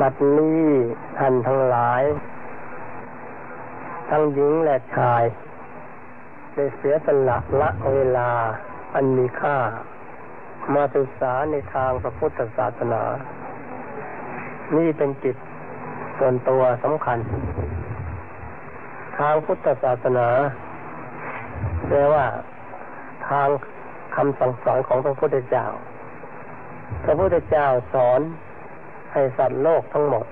บัดนี้ท่านทั้งหลาย ทั้งหญิงและชาย ได้เสียสละละเวลาอันมีค่า มาศึกษาในทางพระพุทธศาสนา นี่เป็นจิตส่วนตัวสำคัญ ทางพุทธศาสนาแปลว่าทางคำสั่งสอนของพระพุทธเจ้า พระพุทธเจ้าสอน ให้สัตว์โลกทั้งหมด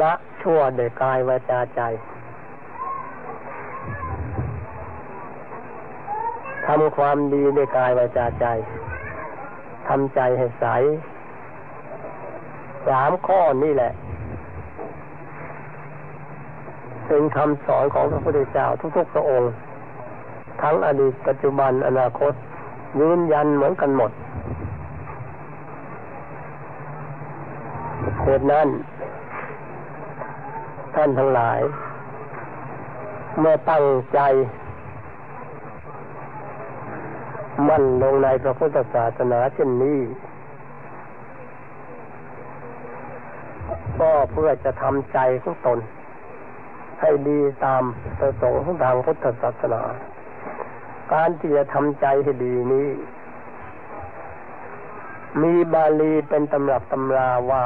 ละชั่วโดยกายวาจาใจทำความดีด้วยกายวาจาใจทำใจให้ใสสามข้อนี่แหละ เป็นคำสอนของพระพุทธเจ้าทุกๆพระองค์ ทั้งอดีตปัจจุบันอนาคต ยืนยันเหมือนกันหมดเห ตุนั้น ท่านทั้งหลาย เมื่อตั้งใจ มั่นลงในพระพุทธศาสนาเช่นนี้ ก็เพื่อจะทำใจของตน ให้ดีตามประสงค์ของทางพุทธศาสนา การที่จะทำใจให้ดีนี้มีบาลีเป็นตำรับตำราว่า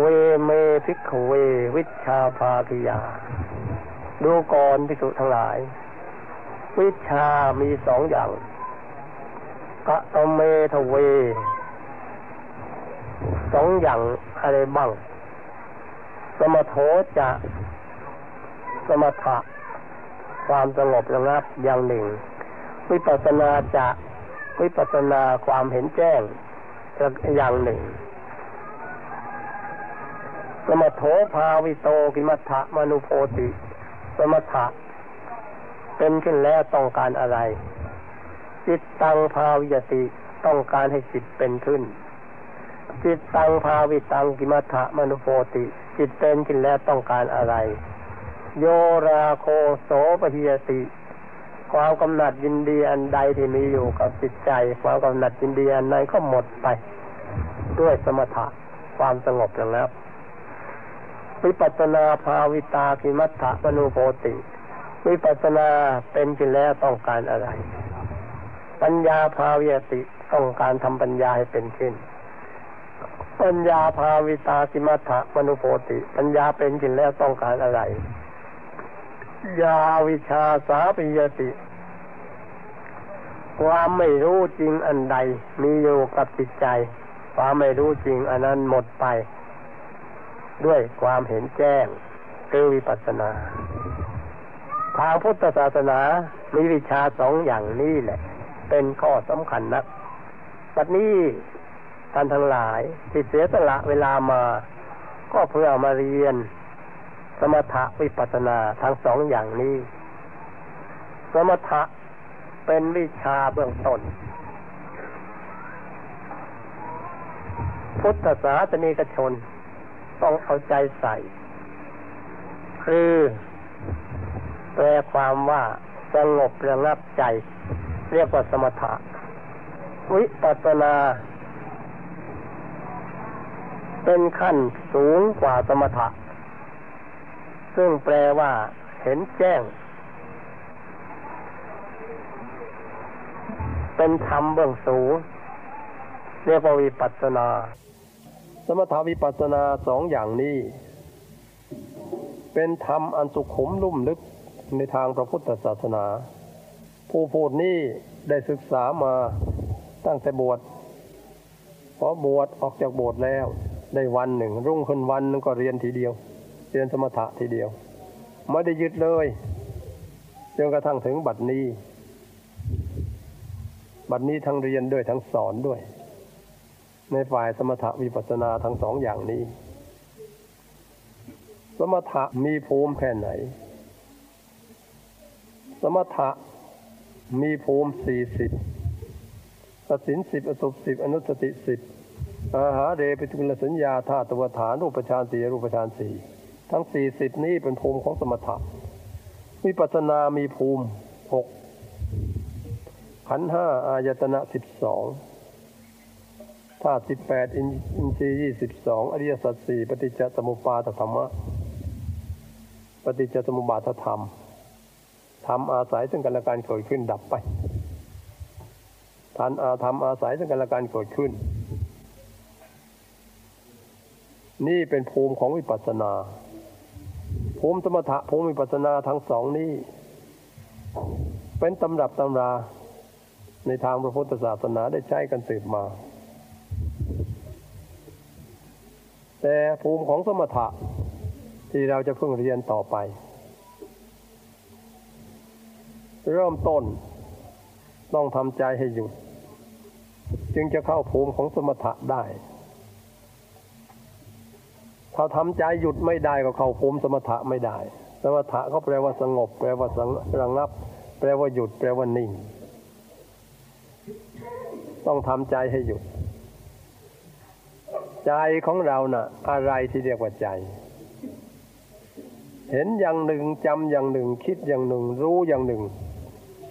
เวเมพิกเว วิชาภาคิยา ดูก่อนพิสุทั้งหลาย วิชามีสองอย่างกะตเมทเว สองอย่างอะไรบ้าง สมโทจะ สมถะความสงบระงับอย่างหนึ่ง วิปัสนาจะ วิปัสนาความเห็นแจ้งอย่างหนึ่ง สมโถภาวิโตกิมัฏฐมนุโพติ สมถะเป็นขึ้นแล้วต้องการอะไร จิตตังภาวิยติต้องการให้จิตเป็นขึ้น จิตตังภาวิตังกิมัฏฐมนุโพติ จิตเป็นขึ้นแล้วต้องการอะไร โยราโคโสปหิยติ ความกำหนัดยินดีอันใดที่มีอยู่กับจิตใจ ความกำหนัดยินดีอันนั้นก็หมดไป ด้วยสมถะความสงบแล้ว วิปัสนาภาวิตาคิมัตถะมนุโพติ วิปัสนาเป็นขึ้นแล้วต้องการอะไร ปัญญาภาวิติต้องการทำปัญญาให้เป็นขึ้น ปัญญาภาวิตาสิมัตถะมนุโพติ ปัญญาเป็นขึ้นแล้วต้องการอะไร ยาวิชาสาปิยติ ความไม่รู้จริงอันใด มีอยู่กับจิตใจ ความไม่รู้จริงอันนั้นหมดไป ด้วยความเห็นแจ้งคือวิปัสสนาทางพุทธศาสนา มีวิชาสองอย่างนี้แหละ เป็นข้อสำคัญนักบัดนี้ท่านทั้งหลายที่เสียสละเวลามา ก็เพื่อมาเรียน สมถะวิปัสสนาทั้งสองอย่างนี้ สมถะเป็นวิชาเบื้องต้น พุทธศาสนิกชน ต้องเอาใจใส่ คือแปลความว่าสงบระงับใจ เรียกว่าสมถะ วิปัสนา เป็นขั้นสูงกว่าสมถะ ซึ่งแปลว่า เห็นแจ้ง เป็นธรรมเบื้องสูง เรียกว่าวิปัสนา สมถาวิปัสนาสองอย่างนี้ เป็นธรรมอันสุขุมลุ่มลึกในทางพระพุทธศาสนา ผู้พูดนี้ได้ศึกษามาตั้งแต่บวชพอบวชออกจากโบสถ์แล้ว ได้วันหนึ่ง รุ่งขึ้นวันนึงก็เรียนทีเดียว เรียนสมถะทีเดียว ไม่ได้ยึดเลยจนกระทั่งถึงบัดนี้ บัดนี้ทั้งเรียนด้วยทั้งสอนด้วย ในฝ่ายสมถะวิปัสนาทั้งสองอย่างนี้ สมถะมีภูมิแค่ไหน สมถะมีภูมิสี่สิบสสินสิบอสุสิบอนุสติสิบอาหาเรปิตุลสัญญาธาตุวฐานรูปฌานสี่รูปฌานสี่ทั้งสี่สิบนี้เป็นภูมิของสมถะวิปัสนามีภูมิหกขันห้าอายตนะสิบสอง ธาตุสิบแปดอินทรีย์ยี่สิบสองอริยสัจสี่ปฏิจจสมุปบาทธรรมะปฏิจจสมุปบาทธรรมทำอาศัยซึ่งกันและการเกิดขึ้นดับไปทานอาธรรมอาศัยซึ่งกันและการเกิดขึ้น นี่เป็นภูมิของวิปัสสนา ภูมิสมถะภูมิวิปัสสนาทั้งสองนี้ เป็นตำรับตำราในทางพระพุทธศาสนาได้ใช้กันสืบมา แต่ภูมิของสมถะที่เราจะเพิ่งเรียนต่อไป เริ่มต้นต้องทำใจให้หยุด จึงจะเข้าภูมิของสมถะได้ ถ้าทำใจหยุดไม่ได้ก็เข้าภูมิสมถะไม่ได้ สมถะก็แปลว่าสงบ แปลว่าระงับ แปลว่าหยุด แปลว่านิ่ง ต้องทำใจให้หยุด ใจของเรานะ่ะ อะไรที่เรียกว่าใจ เห็นอย่างหนึ่งจำอย่างหนึ่ง คิดอย่างหนึ่ง รู้อย่างหนึ่ง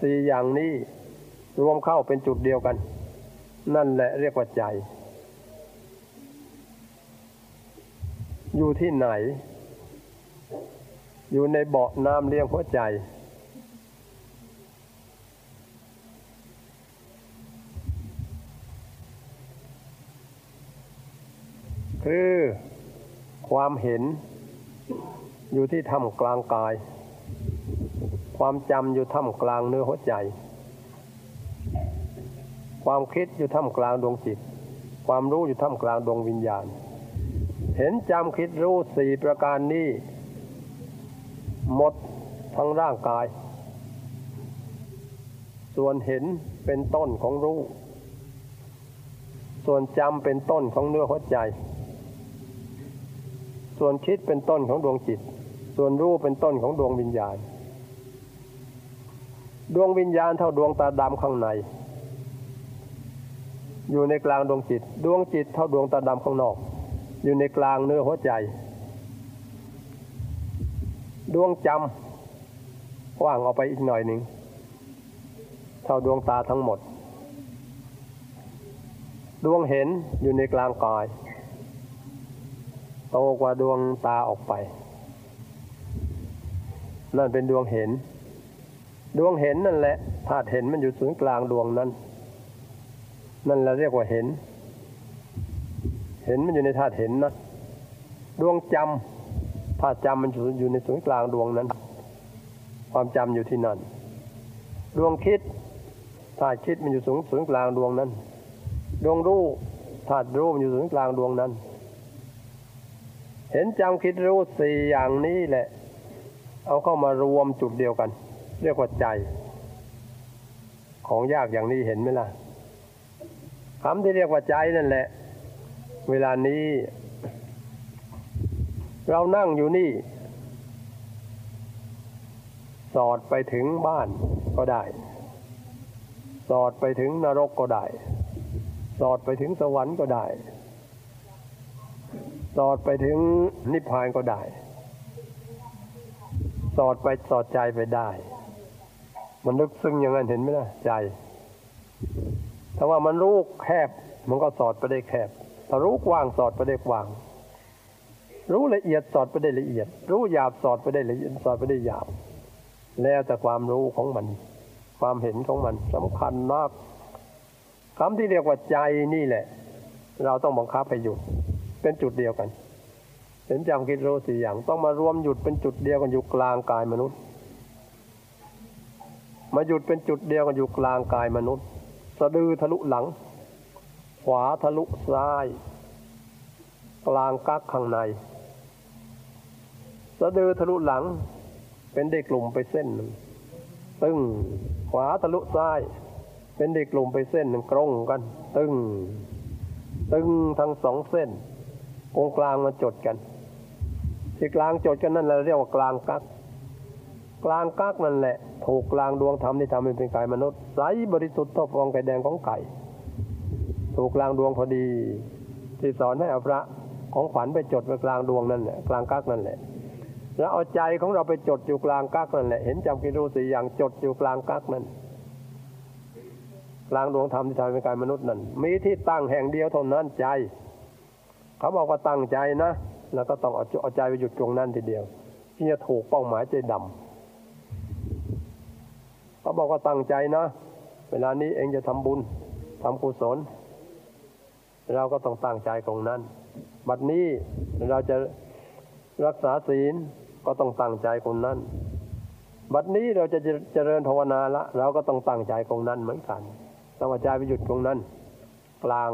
สี่อย่างนี้รวมเข้าเป็นจุดเดียวกัน นั่นแหละเรียกว่าใจ อยู่ที่ไหน อยู่ในเบาะน้ำเลี้ยงหัวใจ คือความเห็นอยู่ที่ถ้ำกลางกาย ความจำอยู่ถ้ำกลางเนื้อหัวใจ ความคิดอยู่ท่ามกลางดวงจิต ความรู้อยู่ท่ามกลางดวงวิญญาณ เห็นจำคิดรู้สี่ประการนี้หมดทั้งร่างกาย ส่วนเห็นเป็นต้นของรู้ ส่วนจำเป็นต้นของเนื้อหัวใจ ส่วนคิดเป็นต้นของดวงจิต ส่วนรู้เป็นต้นของดวงวิญญาณ ดวงวิญญาณเท่าดวงตาดำข้างใน อยู่ในกลางดวงจิต ดวงจิตเท่าดวงตาดำข้างนอก อยู่ในกลางเนื้อหัวใจ ดวงจำว่างออกไปอีกหน่อยหนึ่งเท่าดวงตาทั้งหมด ดวงเห็นอยู่ในกลางกาย ตกว่าดวงตาออกไป นั่นเป็นดวงเห็น ดวงเห็นนั่นแหละธาตุเห็นมันอยู่ศูนย์กลางดวงนั้น นั่นเราเรียกว่าเห็น เห็นมันอยู่ในธาตุเห็นนะดวงจำธาตุจำมันอยู่ในศูนย์กลางดวงนั้น ความจำอยู่ที่นั่น ดวงคิดธาตุคิดมันอยู่สูงศูนย์กลางดวงนั้น ดวงรู้ธาตุรู้มันอยู่ศูนย์กลางดวงนั้น เห็นจำคิดรู้สี่อย่างนี้แหละ เอาเข้ามารวมจุดเดียวกัน เรียกว่าใจ ของยากอย่างนี้เห็นไหมล่ะคำที่เรียกว่าใจนั่นแหละ เวลานี้ เรานั่งอยู่นี่ สอดไปถึงบ้านก็ได้ สอดไปถึงนรกก็ได้ สอดไปถึงสวรรค์ก็ได้ สอดไปถึงนิพพานก็ได้ สอดไปสอดใจไปได้ มันลึกซึ้งอย่างนั้นเห็นไหมล่ะใจ ถ้าว่ามันรู้แคบ มันก็สอดไปได้แคบ ถ้ารู้กว้างสอดไปได้กว้าง รู้ละเอียดสอดไปได้ละเอียด รู้หยาบสอดไปได้ละเอียดสอดไปได้หยาบ แล้วแต่ความรู้ของมัน ความเห็นของมันสำคัญมากคำที่เรียกว่าใจนี่แหละ เราต้องบังคับให้หยุด เป็นจุดเดียวกันเห็นจำคิดรู้สี่อย่าง ต้องมารวมหยุดเป็นจุดเดียวกันอยู่กลางกายมนุษย์ มาหยุดเป็นจุดเดียวกันอยู่กลางกายมนุษย์ สะดือทะลุหลัง ขวาทะลุซ้าย กลางกักข้างใน สะดือทะลุหลัง เป็นเด็กกลุ่มไปเส้นหนึ่งตึงขวาทะลุซ้าย เป็นเด็กกลุ่มไปเส้นหนึ่งกรงกัน ตึงตึงทั้งสองเส้น ตรงกลางมาจดกันที่กลางจดกันนั่นเราเรียกว่ากลางกักกลางกักนั่นแหละ ถูกกลางดวงธรรมที่ทำให้เป็นกายมนุษย์ใสบริสุทธิ์ทอฟองไก่แดงของไก่ ถูกกลางดวงพอดี ที่สอนให้อาพระของขวัญไปจดไว้กลางดวงนั่นแหละกลางกักนั่นแหละ แล้วเอาใจของเราไปจดอยู่กลางกักนั่นแหละ เห็นจำกิรูสีอย่างจดอยู่กลางกักนั่นกลางดวงธรรมที่ทำเป็นกายมนุษย์นั่นมีที่ตั้งแห่งเดียวเท่านั้นใจ เขาบอกว่าตั้งใจนะ แล้วก็ต้องเอาเอาใจไปหยุดตรงนั้นทีเดียวที่จะถูกเป้าหมายใจดำเขาบอกว่าตั้งใจนะ เวลานี้เองจะทำบุญทำกุศล เราก็ต้องตั้งใจตรงนั้น บัดนี้เราจะรักษาศีลก็ต้องตั้งใจตรงนั้น บัดนี้เราจะเจริญภาวนาละ เราก็ต้องตั้งใจตรงนั้นเหมือนกันต้องเอาใจไปหยุดตรงนั้น กลาง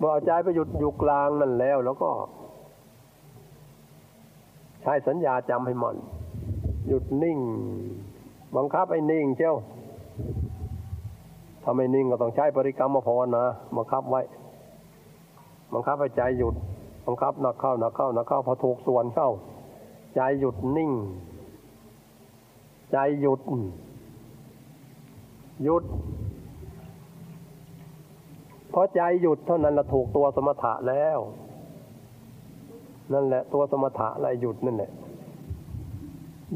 เมื่อเอาใจไปหยุดอยู่กลางนั่นแล้ว แล้วก็ ใช้สัญญาจำให้มัน หยุดนิ่ง บังคับไอ้นิ่งเจ้าถ้าไม่นิ่งก็ต้องใช้บริกรรมมาภาวนาบังคับไว้ บังคับให้ใจหยุด บังคับหนักเข้าหนักเข้าหนักเข้าพอถูกส่วนเข้า ใจหยุดนิ่ง ใจหยุด หยุด พอใจหยุดเท่านั้นละถูกตัวสมถะแล้ว นั่นแหละตัวสมถะอะไรหยุดนั่นแหละ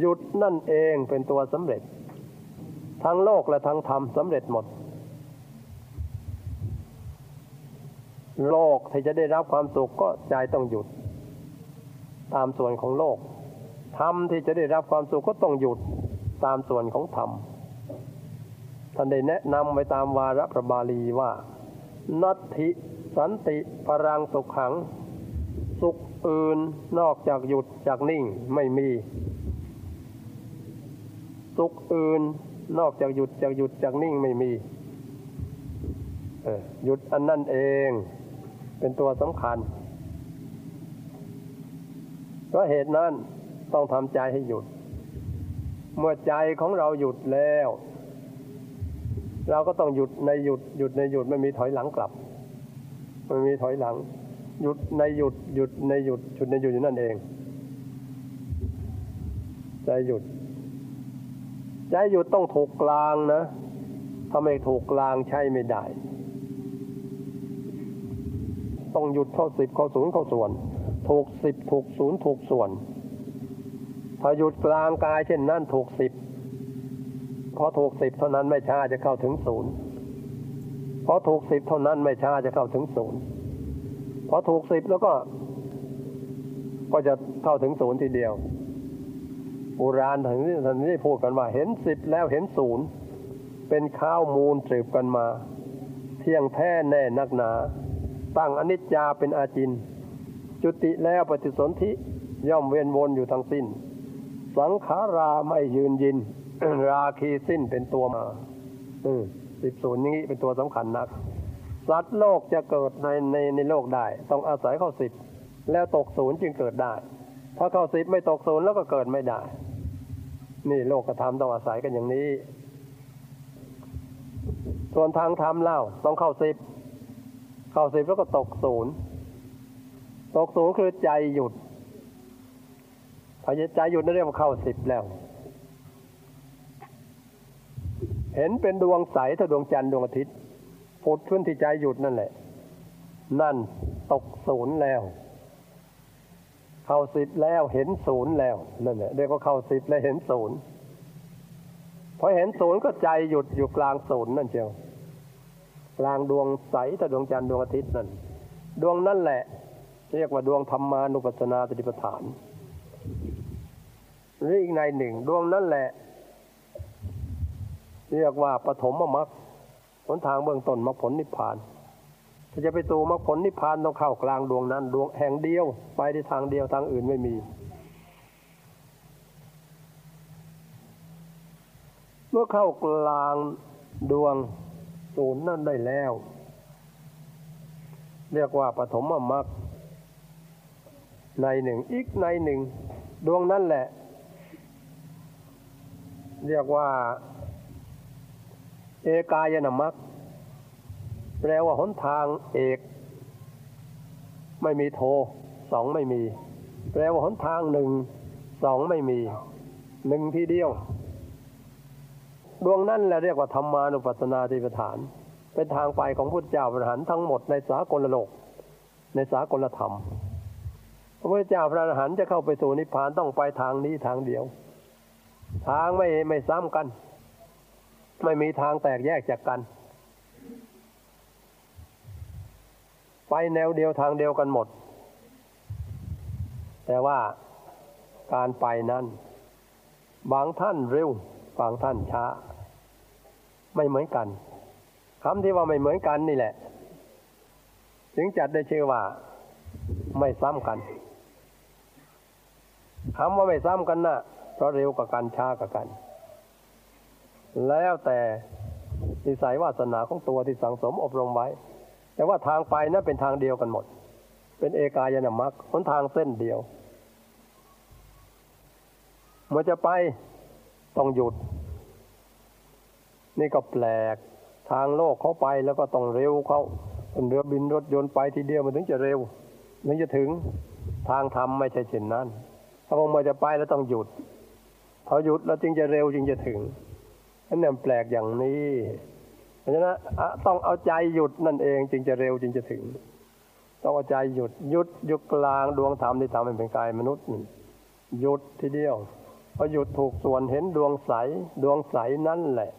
หยุดนั่นเองเป็นตัวสำเร็จ ทั้งโลกและทั้งธรรมสำเร็จหมด โลกที่จะได้รับความสุขก็ใจต้องหยุด ตามส่วนของโลกธรรมที่จะได้รับความสุขก็ต้องหยุดตามส่วนของธรรมท่านได้แนะนำไว้ตามวาระพระบาลีว่า นัตถิสันติปรังสุขขัง สุขอื่นนอกจากหยุดจากนิ่งไม่มี สุขอื่นนอกจากหยุดจากหยุดจากนิ่งไม่มีหยุดอันนั่นเองเป็นตัวสำคัญเพราะเหตุนั้นต้องทำใจให้หยุด เมื่อใจของเราหยุดแล้ว เราก็ต้องหยุดในหยุดหยุดในหยุดไม่มีถอยหลังกลับไม่มีถอยหลัง หยุดในหยุดหยุดในหยุดหยุดในหยุดอยู่นั่นเองใจหยุดใจหยุดต้องถูกกลางนะถ้าไม่ถูกกลางใช้ไม่ได้ ต้องหยุดเข้าสิบเข้าศูนย์เข้าส่วน ถูกสิบถูกศูนย์ถูกส่วน ถ้าหยุดกลางกายเช่นนั้นถูกสิบ พอถูกสิบเท่านั้นไม่ช้าจะเข้าถึงศูนย์พอถูกสิบเท่านั้นไม่ช้าจะเข้าถึงศูนย์พอถูกสิบแล้วก็ ก็จะเข้าถึงศูนย์ทีเดียวโบราณถึงท่านนี้พูดกันว่า เห็นสิบแล้วเห็นศูนย์เป็นข้าวมูลสืบกันมา เที่ยงแท้แน่นักหนา ตั้งอนิจจาเป็นอาจิน จุติแล้วปฏิสนธิย่อมเวียนวนอยู่ทั้งสิ้น สังขาราไม่ยืนยิน ราคีสิ้นเป็นตัวมาสิบศูนย์นี้เป็นตัวสำคัญนัก สัตว์โลกจะเกิดในในในโลกได้ ต้องอาศัยเข้าสิบแล้วตกศูนย์จึงเกิดได้ ถ้าเข้าสิบไม่ตกศูนย์แล้วก็เกิดไม่ได้ นี่โลกธรรมต้องอาศัยกันอย่างนี้ ส่วนทางธรรมเล่าต้องเข้าสิบเข้าสิบแล้วก็ตกศูนย์ตกศูนย์คือใจหยุดพอใจหยุดนั่นเรียกว่าเข้าสิบแล้ว เห็นเป็นดวงใสถ้าดวงจันทร์ดวงอาทิตย์ผุดขึ้นที่ใจหยุดนั่นแหละ นั่นตกศูนย์แล้ว เข้าสิบแล้วเห็นศูนย์แล้วนั่นแหละเรียกว่าเข้าสิบแล้วเห็นศูนย์พอเห็นศูนย์ก็ใจหยุดอยู่กลางศูนย์นั่นเชียวกลางดวงใสถ้าดวงจันทร์ดวงอาทิตย์นั่นดวงนั่นแหละ เรียกว่าดวงธรรมานุปัสสนาสติปัฏฐานหรืออีกในหนึ่ง ดวงนั่นแหละ เรียกว่าปฐมมรรคหนทางเบื้องต้นมรรคผลนิพพานถ้าจะไปสู่มรรคผลนิพพานต้องเข้ากลางดวงนั้นดวงแห่งเดียวไปในทางเดียวทางอื่นไม่มี เมื่อเข้ากลางดวงศูนย์นั่นได้แล้ว เรียกว่าปฐมมรรคในหนึ่งอีกในหนึ่ง ดวงนั่นแหละ เรียกว่า เอกายนามัคแปลว่าหนทางเอก ไม่มีโทสองไม่มี แปลว่าหนทางหนึ่งสองไม่มีหนึ่งทีเดียว ดวงนั้นแหละเรียกว่าธรรมานุปัสสนาติปฐาน เป็นทางไปของพุทธเจ้าพระหันทั้งหมดในสากลโลก ในสากลธรรมพระพุทธเจ้าพระอรหันต์จะเข้าไปสู่นิพพานต้องไปทางนี้ทางเดียว ทางไม่ไม่ซ้ำกัน ไม่มีทางแตกแยกจากกัน ไปแนวเดียวทางเดียวกันหมด แต่ว่าการไปนั้นบางท่านเร็วบางท่านช้า ไม่เหมือนกันคำที่ว่าไม่เหมือนกันนี่แหละถึงจัดได้ชื่อว่า ไม่ซ้ำกันคำว่าไม่ซ้ำกันนะ่ะเพราะเร็วกับกันช้ากับกัน แล้วแต่นิสัยวาสนาของตัวที่สังสมอบรมไว้ แต่ว่าทางไปนั้นเป็นทางเดียวกันหมด เป็นเอกายนามัคหนทางเส้นเดียวเมื่อจะไปต้องหยุด นี่ก็แปลกทางโลกเขาไปแล้วก็ต้องเร็วเขาเรือบินรถยนต์ไปทีเดียวมันถึงจะเร็วถึงจะถึงทางธรรมไม่ใช่เช่นนั้น ถ้าพงมาจะไปแล้วต้องหยุดพอหยุดแล้วจึงจะเร็วจึงจะถึง นั่นเนี่ยแปลกอย่างนี้เพราะฉะนั้นต้องเอาใจหยุดนั่นเองจึงจะเร็วจึงจะถึง ต้องเอาใจหยุดหยุดหยุดกลางดวงธรรมที่ทำให้เป็นกายมนุษย์หยุดทีเดียวพอหยุดถูกส่วนเห็นดวงใสดวงใสนั่นแหละ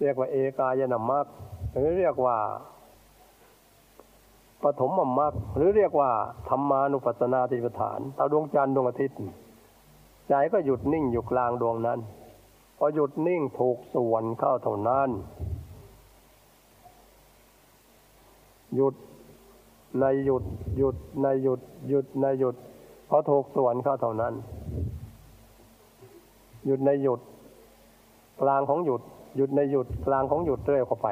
เรียกว่าเอกายนามัคหรือเรียกว่าปฐมมรรคหรือเรียกว่าธรรมานุปัสสนาติปฐานเอาดวงจันทร์ดวงอาทิตย์ ใจก็หยุดนิ่งอยู่กลางดวงนั้น อหยุดนิ่งถูกส่วนเข้าเท่านั้น หยุดในหยุดหยุดในหยุดหยุดในหยุดพอถูกส่วนเข้าเท่านั้น หยุดในหยุด กลางของหยุด หยุดในหยุดกลางของหยุดเรื่อยเข้าไป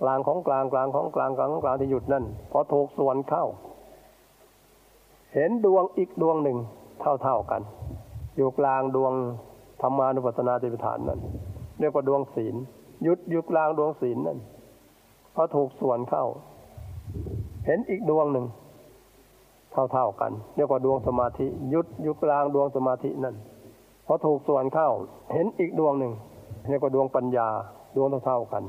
กลางของกลางกลางของกลางกลางของกลางที่หยุดนั่นพอถูกส่วนเข้า เห็นดวงอีกดวงหนึ่งเท่าเท่ากัน อยู่กลางดวง ธรรมานุปัสสนาติปฐานนั่นเรียกว่าดวงศีล ยุดยู่กลางดวงศีลนั่นพอถูกส่วนเข้า เห็นอีกดวงหนึ่ง เท่าเท่ากัน เรียกว่าดวงสมาธิ ยุดยู่กลางดวงสมาธินั่นพอถูกส่วนเข้า เห็นอีกดวงหนึ่งเรียกว่าดวงปัญญา ดวงเท่าเท่ากัน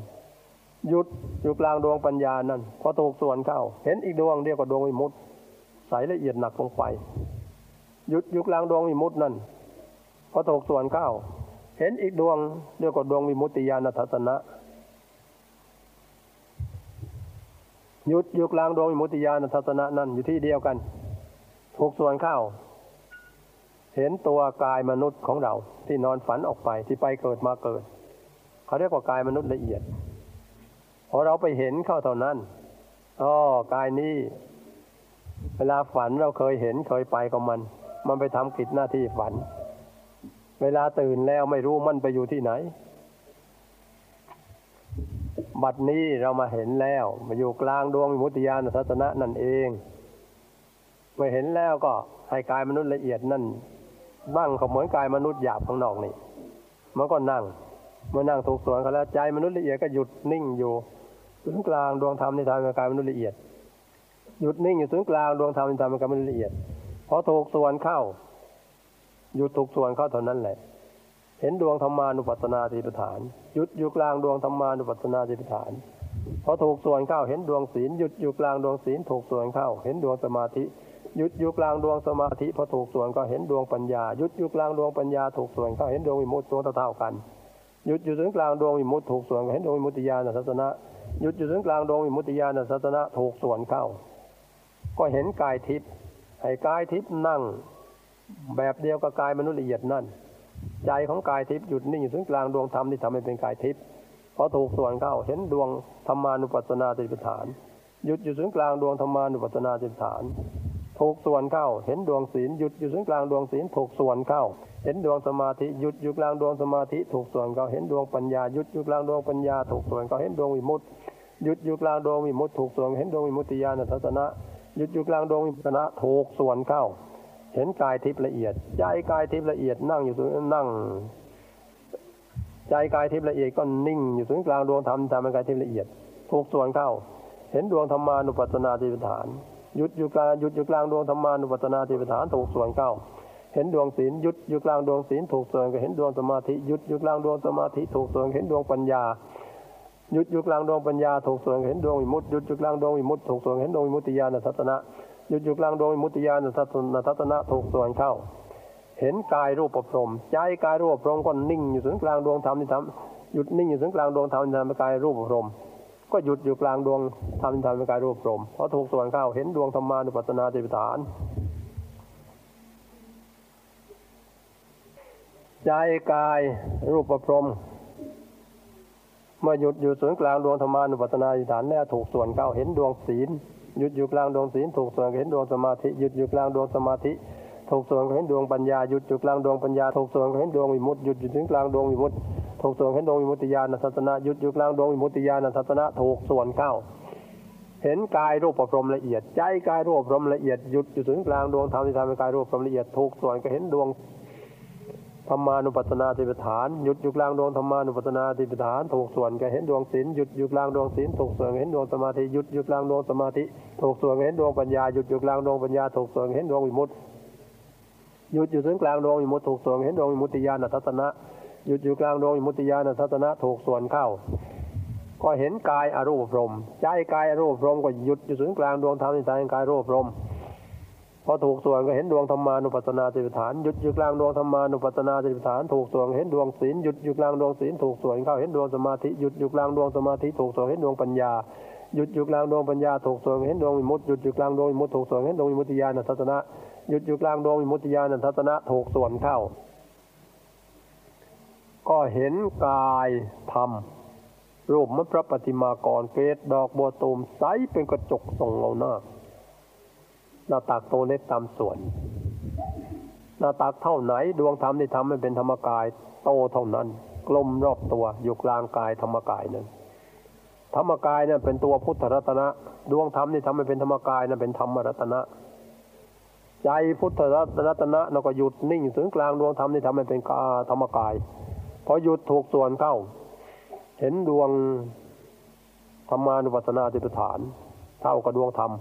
หยุดอยู่กลางดวงปัญญานั่นพอถูกส่วนเข้า เห็นอีกดวงเรียกว่าดวงวิมุตต์ใสละเอียดหนักลงไปหยุดอยู่กลางดวงวิมุตต์นั่น อถกส่วนเข้าเห็นอีกดวงเรียกว่าดวงวิมุตติญาณทัศนะหยุดอยู่กลางดวงวิมุตติญาณทัศนะนั่นอยู่ที่เดียวกันถูกส่วนเข้า เห็นตัวกายมนุษย์ของเรา ที่นอนฝันออกไปที่ไปเกิดมาเกิด เขาเรียกว่ากายมนุษย์ละเอียดพอเราไปเห็นเข้าเท่านั้นอ๋อกายนี้ เวลาฝันเราเคยเห็นเคยไปกับมัน มันไปทำกิจหน้าที่ฝัน เวลาตื่นแล้วไม่รู้มันไปอยู่ที่ไหน บัดนี้เรามาเห็นแล้ว มาอยู่กลางดวงมุติยานทัศนะนั่นเองเมื่อเห็นแล้วก็ให้กายมนุษย์ละเอียดนั่นบ้างเขาเหมือนกายมนุษย์หยาบข้างนอกนี่ มันก็นั่ง เมื่อนั่งถูกส่วนเขาแล้วใจมนุษย์ละเอียดก็หยุดนิ่งอยู่ศูนย์กลางดวงธรรมในทางกายมนุษย์ละเอียด หยุดนิ่งอยู่ศูนย์กลางดวงธรรมในทางกายมนุษย์ละเอียดพอถูกส่วนเข้า หยุดถูกส่วนเข้าเท่านั้นแหละ เห็นดวงธรรมานุปัสสนาติปฐาน หยุดอยู่กลางดวงธรรมานุปัสสนาติปฐานพอถูกส่วนเข้าเห็นดวงศีลหยุดอยู่กลางดวงศีลถูกส่วนเข้า เห็นดวงสมาธิหยุดอยู่กลางดวงสมาธิพอถูกส่วนก็เห็นดวงปัญญาหยุดอยู่กลางดวงปัญญาถูกส่วนเข้าเห็นดวงวิมุตติตัวเท่ากันหยุดอยู่ถึงกลางดวงวิมุตติถูกส่วนก็เห็นดวงวิมุตติญาณทัศนะหยุดอยู่ถึงกลางดวงวิมุตติญาณสัตนะถูกส่วนเข้า ก็เห็นกายทิพย์ให้กายทิพย์นั่ง แบบเดียวกับกายมนุษย์ละเอียดนั่น ใจของกายทิพย์หยุดนิ่งอยู่ถึงกลางดวงธรรมที่ทำให้เป็นกายทิพย์พอถูกส่วนเข้าเห็นดวงธรรมานุปัสสนาติปฐาน หยุดอยู่ถึงกลางดวงธรรมานุปัสสนาติปฐานถูกส่วนเข้า เห็นดวงศีลหยุดอยู่ถึงกลางดวงศีลถูกส่วนเข้า เห็นดวงสมาธิหยุดอยู่กลางดวงสมาธิถูกส่วนเข้าเห็นดวงปัญญาหยุดอยู่กลางดวงปัญญาถูกส่วนเข้าเห็นดวงวิมุตติหยุดอยู่กลางดวงวิมุตติถูกส่วนเห็นดวงวิมุตติญาณทัศนะหยุดอยู่กลางดวงวิมุตตินะถูกส่วนเข้า เห็นกายทิพย์ละเอียด ใจกายทิพย์ละเอียดนั่งอยู่ตรงนั่ง ใจกายทิพย์ละเอียดก็นิ่ง อยู่ตรงกลางดวงธรรมทำเป็นกายทิพย์ละเอียดถูกส่วนเข้า เห็นดวงธรรมานุปัสสนาติปฐานหยุดอยู่กลางหยุดอยู่กลางดวงธรรมานุปัสสนาติปฐานถูกส่วนเข้า เห็นดวงศีลหยุดอยู่กลางดวงศีลถูกส่วนก็เห็นดวงสมาธิหยุดอยู่กลางดวงสมาธิถูกส่วนเห็นดวงปัญญาหยุดอยู่กลางดวงปัญญาถูกส่วนเห็นดวงวิมุตติหยุดอยู่กลางดวงวิมุตติถูกส่วนเห็นดวงวิมุตติญาณทัศนะ หยุดอยู่กลางดวงมุตติญาณทัศนทัศนะถูกส่วนเข้า เห็นกายรูปประพรมใจกายรูปประพรมก็นิ่งอยู่ศูนย์กลางดวงธรรมที่ทำหยุดนิ่งอยู่ถึงกลางดวงธรรมอินทรีย์กายรูปพรมก็หยุดอยู่กลางดวงธรรมอินทรีย์กายรูปพรมเพราะถูกส่วนเข้าเห็นดวงธรรมานุปัสสนาติปฐานใจกายรูปประพรมเมื่อหยุดอยู่ศูนย์กลางดวงธรรมานุปัสสนาฐานแน่ถูกส่วนเข้าเห็นดวงศีล หยุดอยู่กลางดวงศีลถูกส่วนเห็นดวงสมาธิหยุดอยู่กลางดวงสมาธิถูกส่วนเห็นดวงปัญญาหยุดอยู่กลางดวงปัญญาถูกส่วนเห็นดวงวิมุตติหยุดอยู่ถึงกลางดวงวิมุตติถูกส่วนเห็นดวงวิมุตติญาณทัศนะหยุดอยู่กลางดวงวิมุตติญาณทัศนะถูกส่วนเข้า เห็นกายรูปประพรมละเอียด ใจกายรูปประพรมละเอียดหยุดอยู่ถึงกลางดวงธรรมที่ทำเป็นกายรูปประพรมละเอียดถูกส่วนก็เห็นดวง ธรรมานุปัสสนาติปฐานหยุดอยู่กลางดวงธรรมานุปัสสนาติปฐานถูกส่วนก็เห็นดวงศีลหยุดอยู่กลางดวงศีลถูกส่วนเห็นดวงสมาธิหยุดอยู่กลางดวงสมาธิถูกส่วนเห็นดวงปัญญาหยุดอยู่กลางดวงปัญญาถูกส่วนเห็นดวงวิมุตติหยุดอยู่ถึงกลางดวงวิมุตติถูกส่วนเห็นดวงวิมุตติญาณทัศนะหยุดอยู่กลางดวงวิมุตติญาณทัศนะถูกส่วนเข้าก็เห็นกายอรูปรมใจกายอรูปรมก็หยุดอยู่ถึงกลางดวงธรรมในใจกายรูปรม พอถูกส่วนก็เห็นดวงธรรมานุปัสสนาติปฐานหยุดอยู่กลางดวงธรรมานุปัสสนาติปฐานถูกส่วนเห็นดวงศีลหยุดอยู่กลางดวงศีลถูกส่วนเข้าเห็นดวงสมาธิหยุดอยู่กลางดวงสมาธิถูกส่วนเห็นดวงปัญญาหยุดอยู่กลางดวงปัญญาถูกส่วนเห็นดวงวิมุตติหยุดอยู่กลางดวงวิมุตติถูกส่วนเห็นดวงวิมุตติญาณทัศนะหยุดอยู่กลางดวงวิมุตติญาณทัศนะถูกส่วนเข้า ก็เห็นกายธรรมรูปมัพระปฏิมากรเกศดอกบัวตูมใสเป็นกระจกส่องเงาหน้า หน้าตักโตเล็กตามส่วน หน้าตักเท่าไหน ดวงธรรมที่ทำให้เป็นธรรมกาย โตเท่านั้น กลมรอบตัวอยู่กลางกายธรรมกายนั้นธรรมกายเนี่ยเป็นตัวพุทธรัตนะ ดวงธรรมที่ทำให้เป็นธรรมกายนั้นเป็นธรรมรัตนะใจพุทธรัตนะเราก็หยุดนิ่งถึงกลางดวงธรรมที่ทำให้เป็นกาธรรมกายพอหยุดถูกส่วนเข้า เห็นดวงธรรมานุปัสสนาติปฐาน เท่ากับดวงธรรม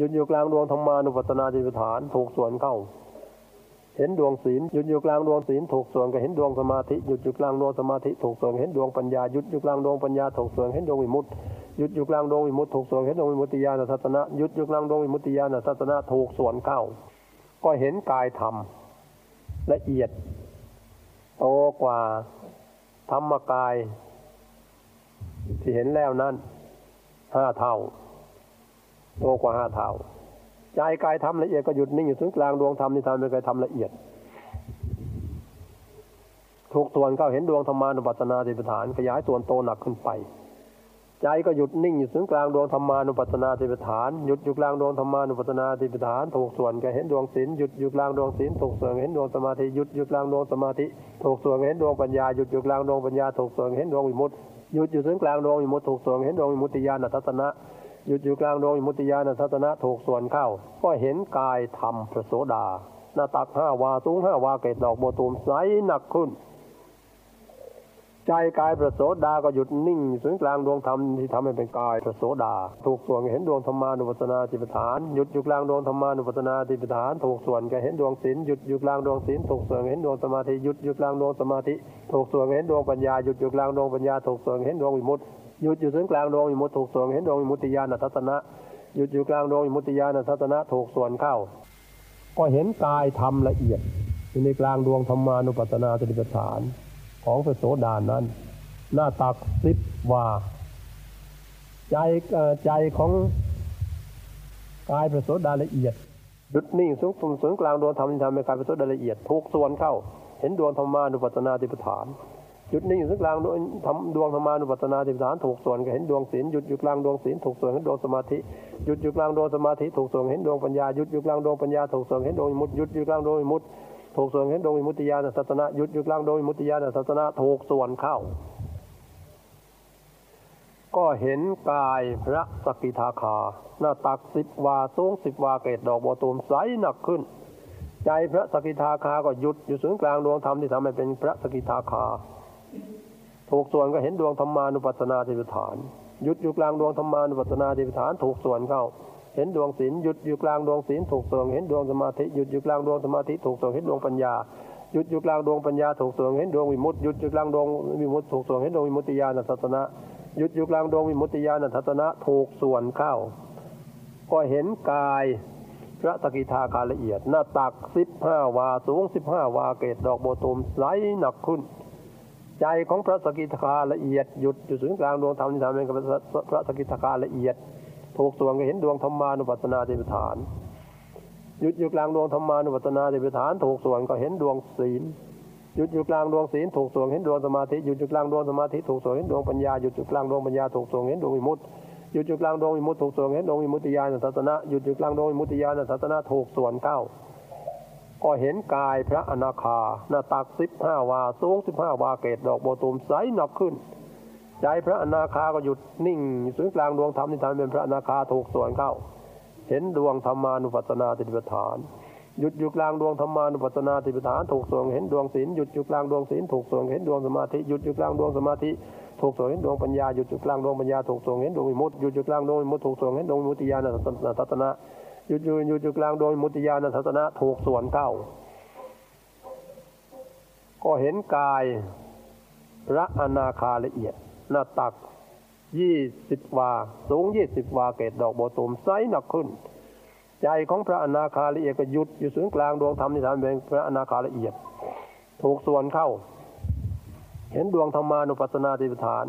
ยุดอยู่กลางดวงธรรมานุปัสสนาติปฐานถูกส่วนเข้า เห็นดวงศีลหยุดอยู่กลางดวงศีลถูกส่วนก็เห็นดวงสมาธิหยุดอยู่กลางดวงสมาธิถูกส่วนเห็นดวงปัญญาหยุดอยู่กลางดวงปัญญาถูกส่วนเห็นดวงวิมุตติหยุดอยู่กลางดวงวิมุตติถูกส่วนเห็นดวงวิมุตติญาณทัศนะหยุดอยู่กลางดวงวิมุตติญาณทัศนะถูกส่วนเข้า ก็เห็นกายธรรมละเอียดโตกว่าธรรมกาย ที่เห็นแล้วนั้นห้าเท่า โตกว่าห้าเท่าใจกายทำละเอียดก็หยุดนิ่งอยู่ถึงกลางดวงธรรมที่ทำเป็นกายทำละเอียดถูกส่วนเข้าเห็นดวงธรรมานุปัสสนาติปฐานขยายส่วนโตหนักขึ้นไป ใจก็หยุดนิ่งอยู่ถึงกลางดวงธรรมานุปัสสนาติปฐานหยุดอยู่กลางดวงธรรมานุปัสสนาติปฐานถูกส่วนก็เห็นดวงศีลหยุดอยู่กลางดวงศีลถูกส่วนเห็นดวงสมาธิหยุดอยู่กลางดวงสมาธิถูกส่วนเห็นดวงปัญญาหยุดอยู่กลางดวงปัญญาถูกส่วนเห็นดวงวิมุตติหยุดอยู่ถึงกลางดวงวิมุตติถูกส่วนเห็นดวงวิมุตติญาณทัศนะ หยุดอยู่กลางดวงวิมุตติญาณทัศนะถูกส่วนเข้า ก็เห็นกายธรรมพระโสดา หน้าตักห้าวาสูงห้าวาเกตดอกโบตูมใสหนักขึ้น ใจกายประโสดาก็หยุดนิ่งถึงกลางดวงธรรมที่ทำให้เป็นกายประโสดา ถูกส่วนเห็นดวงธรรมานุปัสสนาติปฐานหยุดอยู่กลางดวงธรรมานุปัสสนาติปฐาน ถูกส่วนก็เห็นดวงศีลหยุดอยู่กลางดวงศีลถูกส่วนเห็นดวงสมาธิหยุดอยู่กลางดวงสมาธิ ถูกส่วนเห็นดวงปัญญาหยุดอยู่กลางดวงปัญญาถูกส่วนเห็นดวงวิมุตติ หยุดอยู่ถึงกลางดวงวิมุตถูกส่วนเห็นดวงวิมุติญาณทัศนะหยุดอยู่กลางดวงวิมุติญาณทัศนะถูกส่วนเข้า ก็เห็นกายธรรมละเอียดอยู่ในกลางดวงธรรมานุปัสสนาสติปัฏฐานของพระโสดานั้น หน้าตักสิบว่า ใจใจของกายพระโสดาละเอียดหยุดนิ่งสูงสูงกลางดวงธรรมที่ทำให้กายพระโสดาละเอียดถูกส่วนเข้า เห็นดวงธรรมานุปัสสนาสติปัฏฐาน หยุดนิ่งอยู่กลางดวงทำดวงธรรมานุปัสสนาติปฐานถูกส่วนก็เห็นดวงศีลหยุดอยู่กลางดวงศีลถูกส่วนเห็นดวงสมาธิหยุดอยู่กลางดวงสมาธิถูกส่วนเห็นดวงปัญญาหยุดอยู่กลางดวงปัญญาถูกส่วนเห็นดวงมุตหยุดอยู่กลางดวงมุตถูกส่วนเห็นดวงมุตติญาณสัตนะหยุดอยู่กลางดวงมุตติญาณสัตนะถูกส่วนเข้า ก็เห็นกายพระสกิทาคา หน้าตักสิบวาสูงสิบวาเกตดอกบัวตูมใสหนักขึ้น ใจพระสกิทาคาก็หยุดอยู่ศูนย์กลางดวงธรรมที่ทำให้เป็นพระสกิทาคา ถูกส่วนก็เห็นดวงธรรมานุปัสสนาติปฐานหยุดอยู่กลางดวงธรรมานุปัสสนาติปฐาน ถูกส่วนเข้า เห็นดวงศีลหยุดอยู่กลางดวงศีลถูกส่วนเห็นดวงสมาธิหยุดอยู่กลางดวงสมาธิถูกส่วนเห็นดวงปัญญาหยุดอยู่กลางดวงปัญญาถูกส่วนเห็นดวงวิมุตติหยุดอยู่กลางดวงวิมุตติถูกส่วนเห็นดวงวิมุตติญาณทัศนะหยุดอยู่กลางดวงวิมุตติญาณทัศนะถูกส่วนเข้า ก็เห็นกายพระตะกิทาการละเอียด หน้าตักสิบห้าวาสูงสิบห้าวาเกตดอกโบตุมไหลหนักขึ้น ใจของพระสกิทาละเอียดหยุดอยู่ศูนย์กลางดวงธรรมที่ทำเป็นกับพระสกิทาละเอียด ถูกส่วนก็เห็นดวงธรรมานุปัสสนาเดชฐานหยุดอยู่กลางดวงธรรมานุปัสสนาเดชฐาน ถูกส่วนก็เห็นดวงศีลหยุดอยู่กลางดวงศีลถูกส่วนเห็นดวงสมาธิหยุดอยู่กลางดวงสมาธิถูกส่วนเห็นดวงปัญญาหยุดอยู่กลางดวงปัญญาถูกส่วนเห็นดวงวิมุตติหยุดอยู่กลางดวงวิมุตติถูกส่วนเห็นดวงวิมุตติญาณสัตนะหยุดอยู่กลางดวงวิมุตติญาณสัตนะถูกส่วนเก้า ก็เห็นกายพระอนาคาหน้าตักสิบห้าวาสูงสิบห้าวาเกตดอกโบตูมใสหนักขึ้น ใจพระอนาคาก็หยุดนิ่งอยู่ศูนย์กลางดวงธรรมที่ทำเป็นพระอนาคาถูกส่วนเข้า เห็นดวงธรรมานุปัสสนาติปฐานหยุดอยู่กลางดวงธรรมานุปัสสนาติปฐานถูกส่วนเห็นดวงศีลหยุดอยู่กลางดวงศีลถูกส่วนเห็นดวงสมาธิหยุดอยู่กลางดวงสมาธิถูกส่วนเห็นดวงปัญญาหยุดอยู่กลางดวงปัญญาถูกส่วนเห็นดวงวิมุตติหยุดอยู่กลางดวงวิมุตติถูกส่วนเห็นดวงวิมุตติญาณทัศนะ หยุดอยู่หยุดอยู่กลางดวงมุติญาณทัศนะถูกส่วนเข้า ก็เห็นกายพระอนาคาละเอียด หน้าตักยี่สิบวา สูงยี่สิบวาเกตดอกโบตูมไซหนักขึ้น ใจของพระอนาคาละเอียดก็หยุดอยู่ศูนย์กลางดวงธรรมที่ทำเป็นพระอนาคาละเอียด ถูกส่วนเข้า เห็นดวงธรรมานุปัสสนาติปฐาน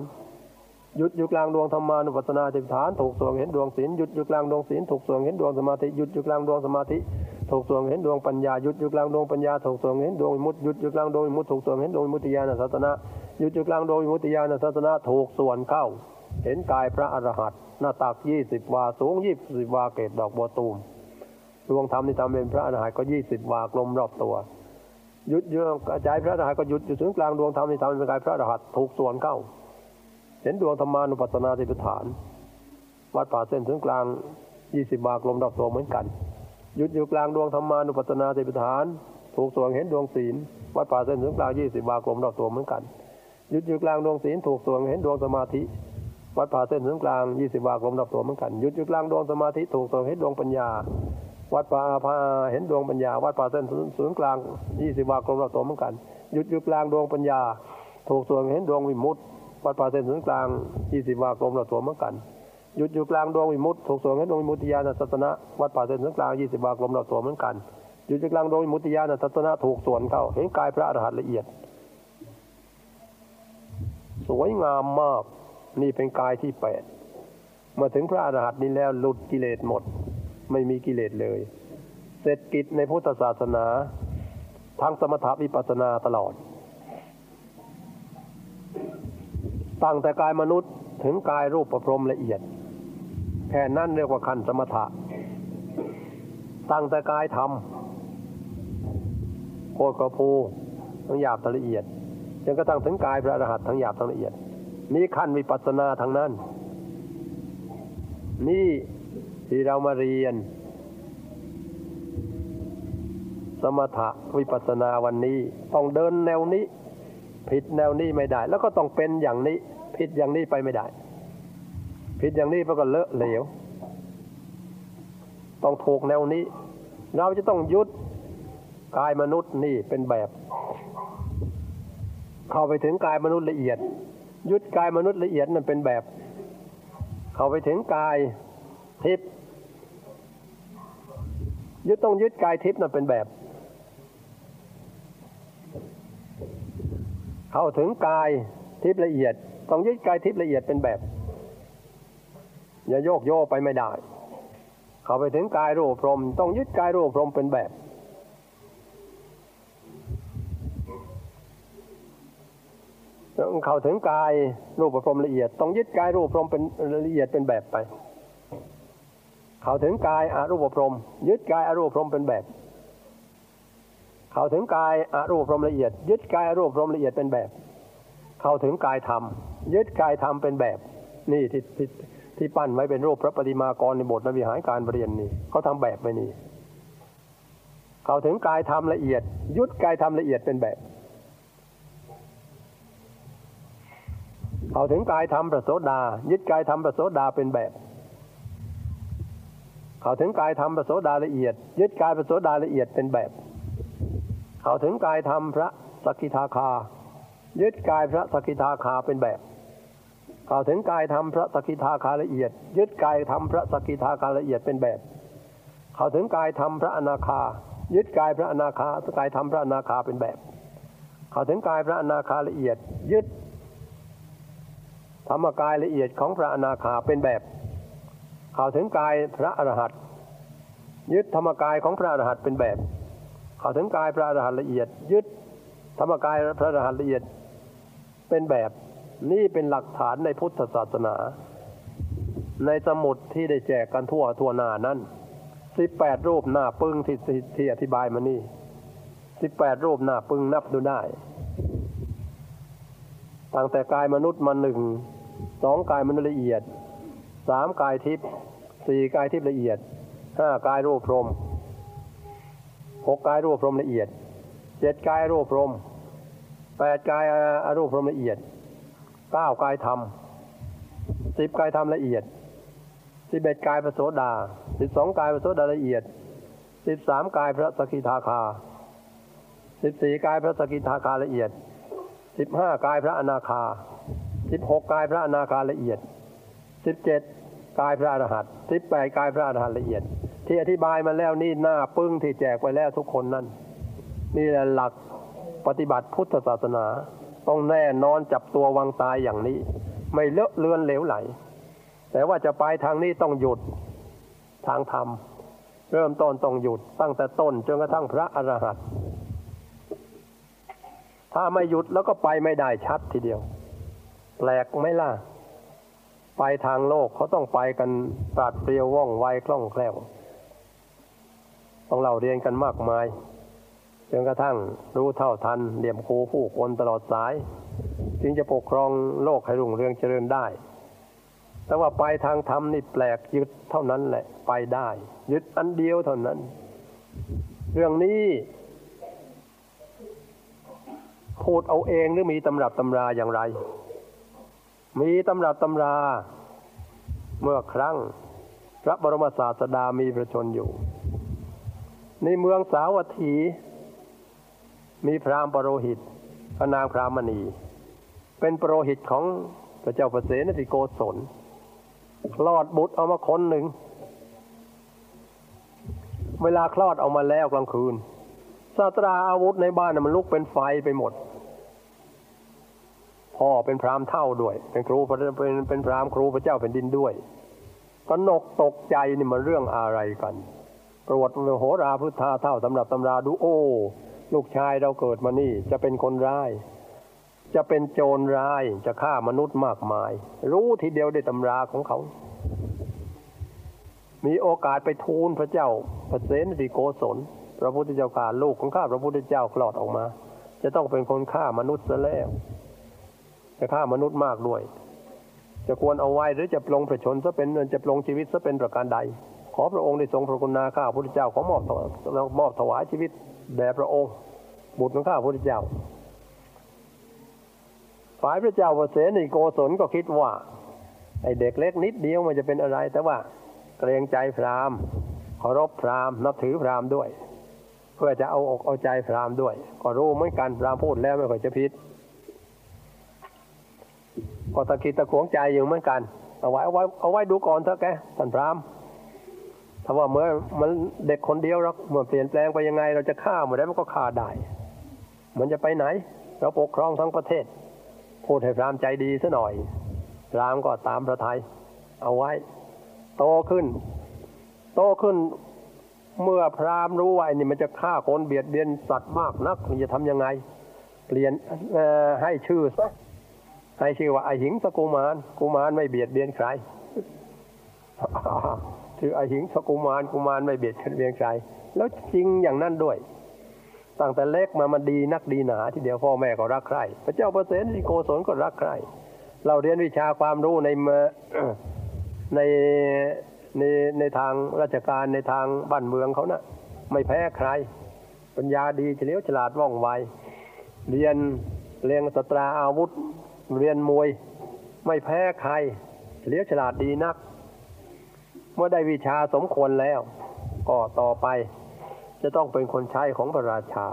หยุดอยู่กลางดวงธรรมานุปัสสนาติปฐานถูกส่วนเห็นดวงศีลหยุดอยู่กลางดวงศีลถูกส่วนเห็นดวงสมาธิหยุดอยู่กลางดวงสมาธิถูกส่วนเห็นดวงปัญญาหยุดอยู่กลางดวงปัญญาถูกส่วนเห็นดวงมุตหยุดอยู่กลางดวงมุตถูกส่วนเห็นดวงมุติญาณสัตนะหยุดอยู่กลางดวงมุติญาณสัตนะถูกส่วนเข้า เห็นกายพระอรหันต์หน้าตักยี่สิบวาสูงยี่สิบวาเกตดอกบัวตูมดวงธรรมที่ทำเป็นพระอรหันต์ก็ยี่สิบวากลมรอบตัวหยุดเยื่อกระจายพระอรหันต์ก็หยุดอยู่ถึงกลางดวงธรรมที่ทำเป็นกายพระอรหันต์ถูกส่วนเข้า เห็นดวงธรรมานุปัสสนาติปฐาน วัดป่าเส้นถึงกลางยี่สิบวากลมรอบตัวเหมือนกัน หยุดอยู่กลางดวงธรรมานุปัสนาติปฐาน ถูกส่วนเห็นดวงศีล วัดป่าเส้นถึงกลางยี่สิบวากลมรอบตัวเหมือนกัน หยุดอยู่กลางดวงศีลถูกส่วนเห็นดวงสมาธิ วัดป่าเส้นถึงกลางยี่สิบวากลมรอบตัวเหมือนกัน หยุดอยู่กลางดวงสมาธิถูกส่วนเห็นดวงปัญญา วัดป่าพาเห็นดวงปัญญา วัดป่าเส้นศูนย์กลางยี่สิบวากลมรอบตัวเหมือนกัน หยุดอยู่กลางดวงปัญญา ถูกส่วนเห็นดวงวิมุตติ วัดป่าเส้นศูนย์กลางยี่สิบวากลมรอบตัวเหมือนกันหยุดอยู่กลางดวงวิมุตติถูกส่วนให้ดวงวิมุตติญาณสัตนะวัดป่าเส้นศูนย์กลางยี่สิบวากลมรอบตัวเหมือนกันหยุดอยู่กลางดวงวิมุตติญาณสัตนะถูกส่วนเข้าเห็นกายพระอรหันต์ละเอียด สวยงามมากนี่เป็นกายที่แปดมื่อถึงพระอรหันต์นี้แล้วหลุดกิเลสหมด ไม่มีกิเลสเลย เสร็จกิจในพุทธศาสนาทั้งสมถะวิปัสสนาตลอด ตั้งแต่กายมนุษย์ถึงกายรูปประพรมละเอียด แค่นั้นเรียกว่าคันสมถะ ตั้งแต่กายธรรมโคตรกระพูทั้งหยาบทั้งละเอียดจนกระทั่งถึงกายพระอรหันต์ทั้งหยาบทั้งละเอียดมีขั้นวิปัสสนาทั้งนั้น นี่ที่เรามาเรียน สมถะวิปัสสนาวันนี้ ต้องเดินแนวนี้ ผิดแนวนี้ไม่ได้ แล้วก็ต้องเป็นอย่างนี้ ผิดอย่างนี้ไปไม่ได้ ผิดอย่างนี้มันก็เลอะเหลว ต้องถูกแนวนี้ เราจะต้องยุดกายมนุษย์นี่เป็นแบบ เข้าไปถึงกายมนุษย์ละเอียดยุดกายมนุษย์ละเอียดนั่นเป็นแบบ เข้าไปถึงกายทิพย์ยึดต้องยึดกายทิพย์นั่นเป็นแบบ เข้าถึงกายทิพย์ละเอียด ต้องยึดกายทิพย์ละเอียดเป็นแบบ อย่าโยกโยไปไม่ได้ เข้าไปถึงกายรูปพรม ต้องยึดกายรูปพรมเป็นแบบเข้าถึงกายรูปพรมละเอียด ต้องยึดกายรูปพรมเป็นละเอียดเป็นแบบไป เข้าถึงกายอารูปพรม ยึดกายอารูปพรมเป็นแบบ เข้าถึงกายอารูปพรมละเอียด ยึดกายอารูปพรมละเอียดเป็นแบบ เข้าถึงกายธรรมยึดกายธรรมเป็นแบบ นี่ที่ที่ที่ปั้นไว้เป็นรูปพระปฏิมากรในบทนวิหารการเรียนนี่เขาทำแบบไว้นี่เข้าถึงกายธรรมละเอียด ยึดกายธรรมละเอียดเป็นแบบเข้าถึงกายธรรมประโสดา ยึดกายธรรมประโสดาเป็นแบบเข้าถึงกายธรรมประโสดาละเอียด ยึดกายประโสดาละเอียดเป็นแบบ เขาถึงกายธรรมพระสกิทาคา ยึดกายพระสกิทาคาเป็นแบบ เข้าถึงกายธรรมพระสกิทาคาละเอียด ยึดกายธรรมพระสกิทาคาละเอียดเป็นแบบ เข้าถึงกายธรรมพระอนาคา ยึดกายพระอนาคากายธรรมพระอนาคาเป็นแบบ เข้าถึงกายพระอนาคาละเอียด ยึดธรรมกายละเอียดของพระอนาคาเป็นแบบ เข้าถึงกายพระอรหันต์ยึดธรรมกายของพระอรหันต์เป็นแบบ เข้าถึงกายพระอรหันต์ละเอียด ยึดธรรมกายพระอรหันต์ละเอียดเป็นแบบนี่เป็นหลักฐานในพุทธศาสนา ในสมุดที่ได้แจกกันทั่วทั่วหน้านั้นสิบแปดรูปหน้าปึ้งที่ที่อธิบายมานี่สิบแปดรูปหน้าปึ้งนับดูได้ตั้งแต่กายมนุษย์มาหนึ่งสองกายมนุษย์ละเอียดสามกายทิพย์สี่กายทิพย์ละเอียดห้ากายรูปพรม หกกายรูปพรมละเอียดเจ็ดกายรูปพรมแปดกายอรูปพรมละเอียดเก้ากายธรรมสิบกายธรรมละเอียดสิบเอ็ดกายพระโสดาสิบสองกายพระโสดาละเอียดสิบสามกายพระสกิทาคาสิบสี่กายพระสกิทาคาละเอียดสิบห้ากายพระอนาคาสิบหกกายพระอนาคาละเอียดสิบเจ็ดกายพระอรหันต์สิบแปดกายพระอรหันต์ละเอียด ที่อธิบายมาแล้วนี่หน้าปึ้งที่แจกไปแล้วทุกคนนั่นนี่แหละหลักปฏิบัติพุทธศาสนา ต้องแน่นอนจับตัววางตายอย่างนี้ ไม่เลอะเลือนเหลวไหล แต่ว่าจะไปทางนี้ต้องหยุดทางธรรม เริ่มต้นต้องหยุดตั้งแต่ต้นจนกระทั่งพระอรหันต์ถ้าไม่หยุดแล้วก็ไปไม่ได้ชัดทีเดียว แปลกไหมล่ะ ไปทางโลกเขาต้องไปกันปราดเปรียวว่องไวคล่องแคล่ว ต้องเราเรียนกันมากมายจนกระทั่งรู้เท่าทันเหลี่ยมครูผู้คนตลอดสาย จึงจะปกครองโลกให้รุ่งเรืองเจริญได้ แต่ว่าไปทางธรรมนี่แปลกยึดเท่านั้นแหละไปได้ ยึดอันเดียวเท่านั้น เรื่องนี้ พูดเอาเองหรือมีตำรับตำราอย่างไร มีตำรับตำรา เมื่อครั้ง พระบรมศาสดามีพระชนอยู่ ในเมืองสาวัตถี มีพราหมณ์ปรโรหิตพระนางพราหมณี เป็นปรโรหิตของพระเจ้าประเสนติโกศลคลอดบุตรเอามาคนหนึ่ง เวลาคลอดออกมาแล้วกลางคืนสาตราอาวุธในบ้านมันลุกเป็นไฟไปหมด พ่อเป็นพรามเท่าด้วย เป็นครูเป็นเป็นพรามครูพระเจ้าเป็นดินด้วยก็นกตกใจนี่มันเรื่องอะไรกัน ตรวจโหราพุทธาเท่าสำหรับตำราดูโอ้ ลูกชายเราเกิดมานี่ จะเป็นคนร้าย จะเป็นโจรร้ายจะฆ่ามนุษย์มากมาย รู้ทีเดียวได้ตำราของเขา มีโอกาสไปทูลพระเจ้าพระเสนติโกศลพระพุทธเจ้าการลูกของข้าพระพุทธเจ้าคลอดออกมา จะต้องเป็นคนฆ่ามนุษย์ซะแล้ว จะฆ่ามนุษย์มากด้วย จะควรเอาไว้หรือจะปลงประชนซะเป็นจะปลงชีวิตซะเป็นประการใด ขอพระองค์ได้ทรงพระกุณาข้าพระพุทธเจ้าขอมอบมอบถวายชีวิตแด่พระองค์ บุตรของข้าพระพุทธเจ้า ฝ่ายพระเจ้าประเสนิโกศลก็คิดว่า ไอเด็กเล็กนิดเดียวมันจะเป็นอะไร แต่ว่าเกรงใจพราหมณ์เคารพพราหมณ์นับถือพราหมณ์ด้วย เพื่อจะเอาอกเอาใจพราหมณ์ด้วย ก็รู้เหมือนกันพราหมณ์พูดแล้วไม่ค่อยจะผิดก็ตะกิดตะขวงใจอยู่เหมือนกันเอาไว้เอาไว้เอาไว้ดูก่อนเถอะแกท่านพราหมณ์ ถ้าว่าเมื่อมันเด็กคนเดียวเราเมื่อเปลี่ยนแปลงไปยังไง เราจะฆ่าเมื่อไรมันก็ฆ่าได้ มันจะไปไหน เราปกครองทั้งประเทศ พูดให้พรามใจดีซะหน่อยพรามก็ตามพระทยัยเอาไว้ โตขึ้น โตขึ้น เมื่อพรามรู้ว่านี่มันจะฆ่าคนเบียดเบียนสัตว์มากนักมันจะทำยังไง เปลี่ยนให้ชื่อซะให้ชื่อว่าไอหิงสกุมารกุมารไม่เบียดเบียนใคร ชื่อไอหิงสกุมารกุมารไม่เบียดเบียนใครแล้วจริงอย่างนั้นด้วยตั้งแต่เล็กมามันดีนักดีหนาทีเดียวพ่อแม่ก็รักใครพระเจ้าประเสนที่โกศลก็รักใครเราเรียนวิชาความรู้ในในในในทางราชการในทางบ้านเมืองเขานะ่ะ ไม่แพ้ใคร ปัญญาดีเฉลียวฉลาดว่องไวเรียนเรียนสตราอาวุธ เรียนมวย ไม่แพ้ใครเฉลียวฉลาดดีนัก เมื่อได้วิชาสมควรแล้ว ก็ต่อไป จะต้องเป็นคนใช้ของพระราชา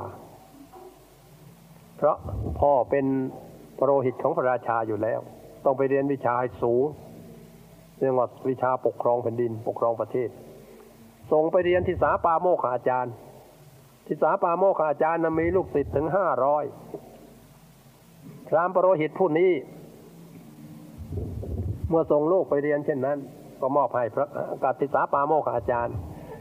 เพราะพ่อเป็นปรหิตของพระราชาอยู่แล้ว ต้องไปเรียนวิชาสูงเรียกว่าวิชาปกครองแผ่นดิน ปกครองประเทศ ส่งไปเรียนที่สาปาโมกอาจารย์ ที่สาปาโมกอาจารย์นมีลูกศิษย์ถึงห้าร้อยพรามปรโรหิตผู้นี้ เมื่อส่งลูกไปเรียนเช่นนั้น ก็มอบให้พระกติสาปาโมกอาจารย์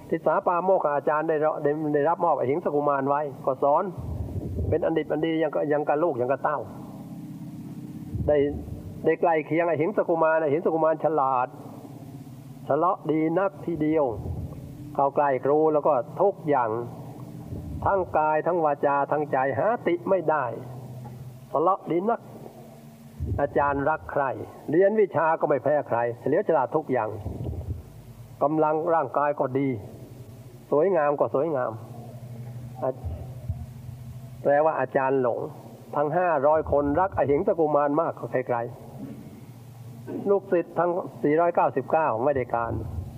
ทิสาปาโมกอาจารย์ได้รับได้ได้รับมอบไอหิงสกุมารไว้ ก็สอน เป็นอันดิบอันดียังก็ยังกับลูกยังกับเต้า ได้ได้ใกล้เคียงไอหิงสกุมารไอหิงสกุมารฉลาดฉลาะดีนักทีเดียว เข้าใกล้ครูแล้วก็ทุกอย่างทั้งกายทั้งวาจาทั้งใจหาติไม่ได้ฉลาะดีนัก อาจารย์รักใคร เรียนวิชาก็ไม่แพ้ใครเฉลียวฉลาดทุกอย่างกำลังร่างกายก็ดี สวยงามก็สวยงาม แปลว่าอาจารย์หลง ทั้งห้าร้อยคนรักอหิงสกุมารมากกว่าใครๆลูกศิษย์ทั้งสี่ร้อยเก้าสิบเก้าไม่ได้การ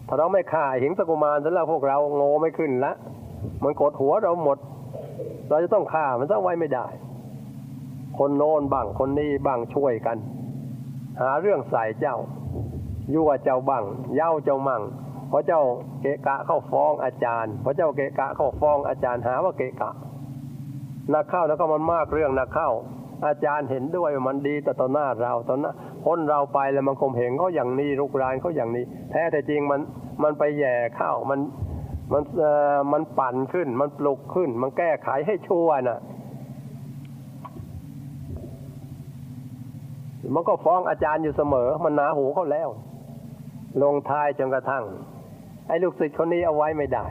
ถ้าเราไม่ฆ่าอหิงสกุมารแล้วพวกเราโง่ไม่ขึ้นละ มันกดหัวเราหมด เราจะต้องฆ่ามันต้องไว้ไม่ได้ คนโน้นบ้างคนนี้บ้างช่วยกัน หาเรื่องใส่เจ้ายั่วเจ้าบ้างเย้าเจ้ามั่งเพราะเจ้าเกะกะเข้าฟ้องอาจารย์เพราะเจ้าเกะกะเข้าฟ้องอาจารย์หาว่าเกะกะนักเข้าแล้วก็มันมากเรื่องนักเข้า อาจารย์เห็นด้วยมันดีแต่ต่อหน้าเราตอนนั้นพ้นเราไปแล้วมันคมเหงเขาอย่างนี้ลุกรานเขาอย่างนี้ แท้แต่จริงมันมันไปแย่เข้ามันมันเอ่อมันปั่นขึ้น มันปลุกขึ้น มันแก้ไขให้ชั่วน่ะ มันก็ฟ้องอาจารย์อยู่เสมอ มันหนาหูเขาแล้ว ลงท้ายจนกระทั่ง ไอ้ลูกศิษย์คนนี้เอาไว้ไม่ได้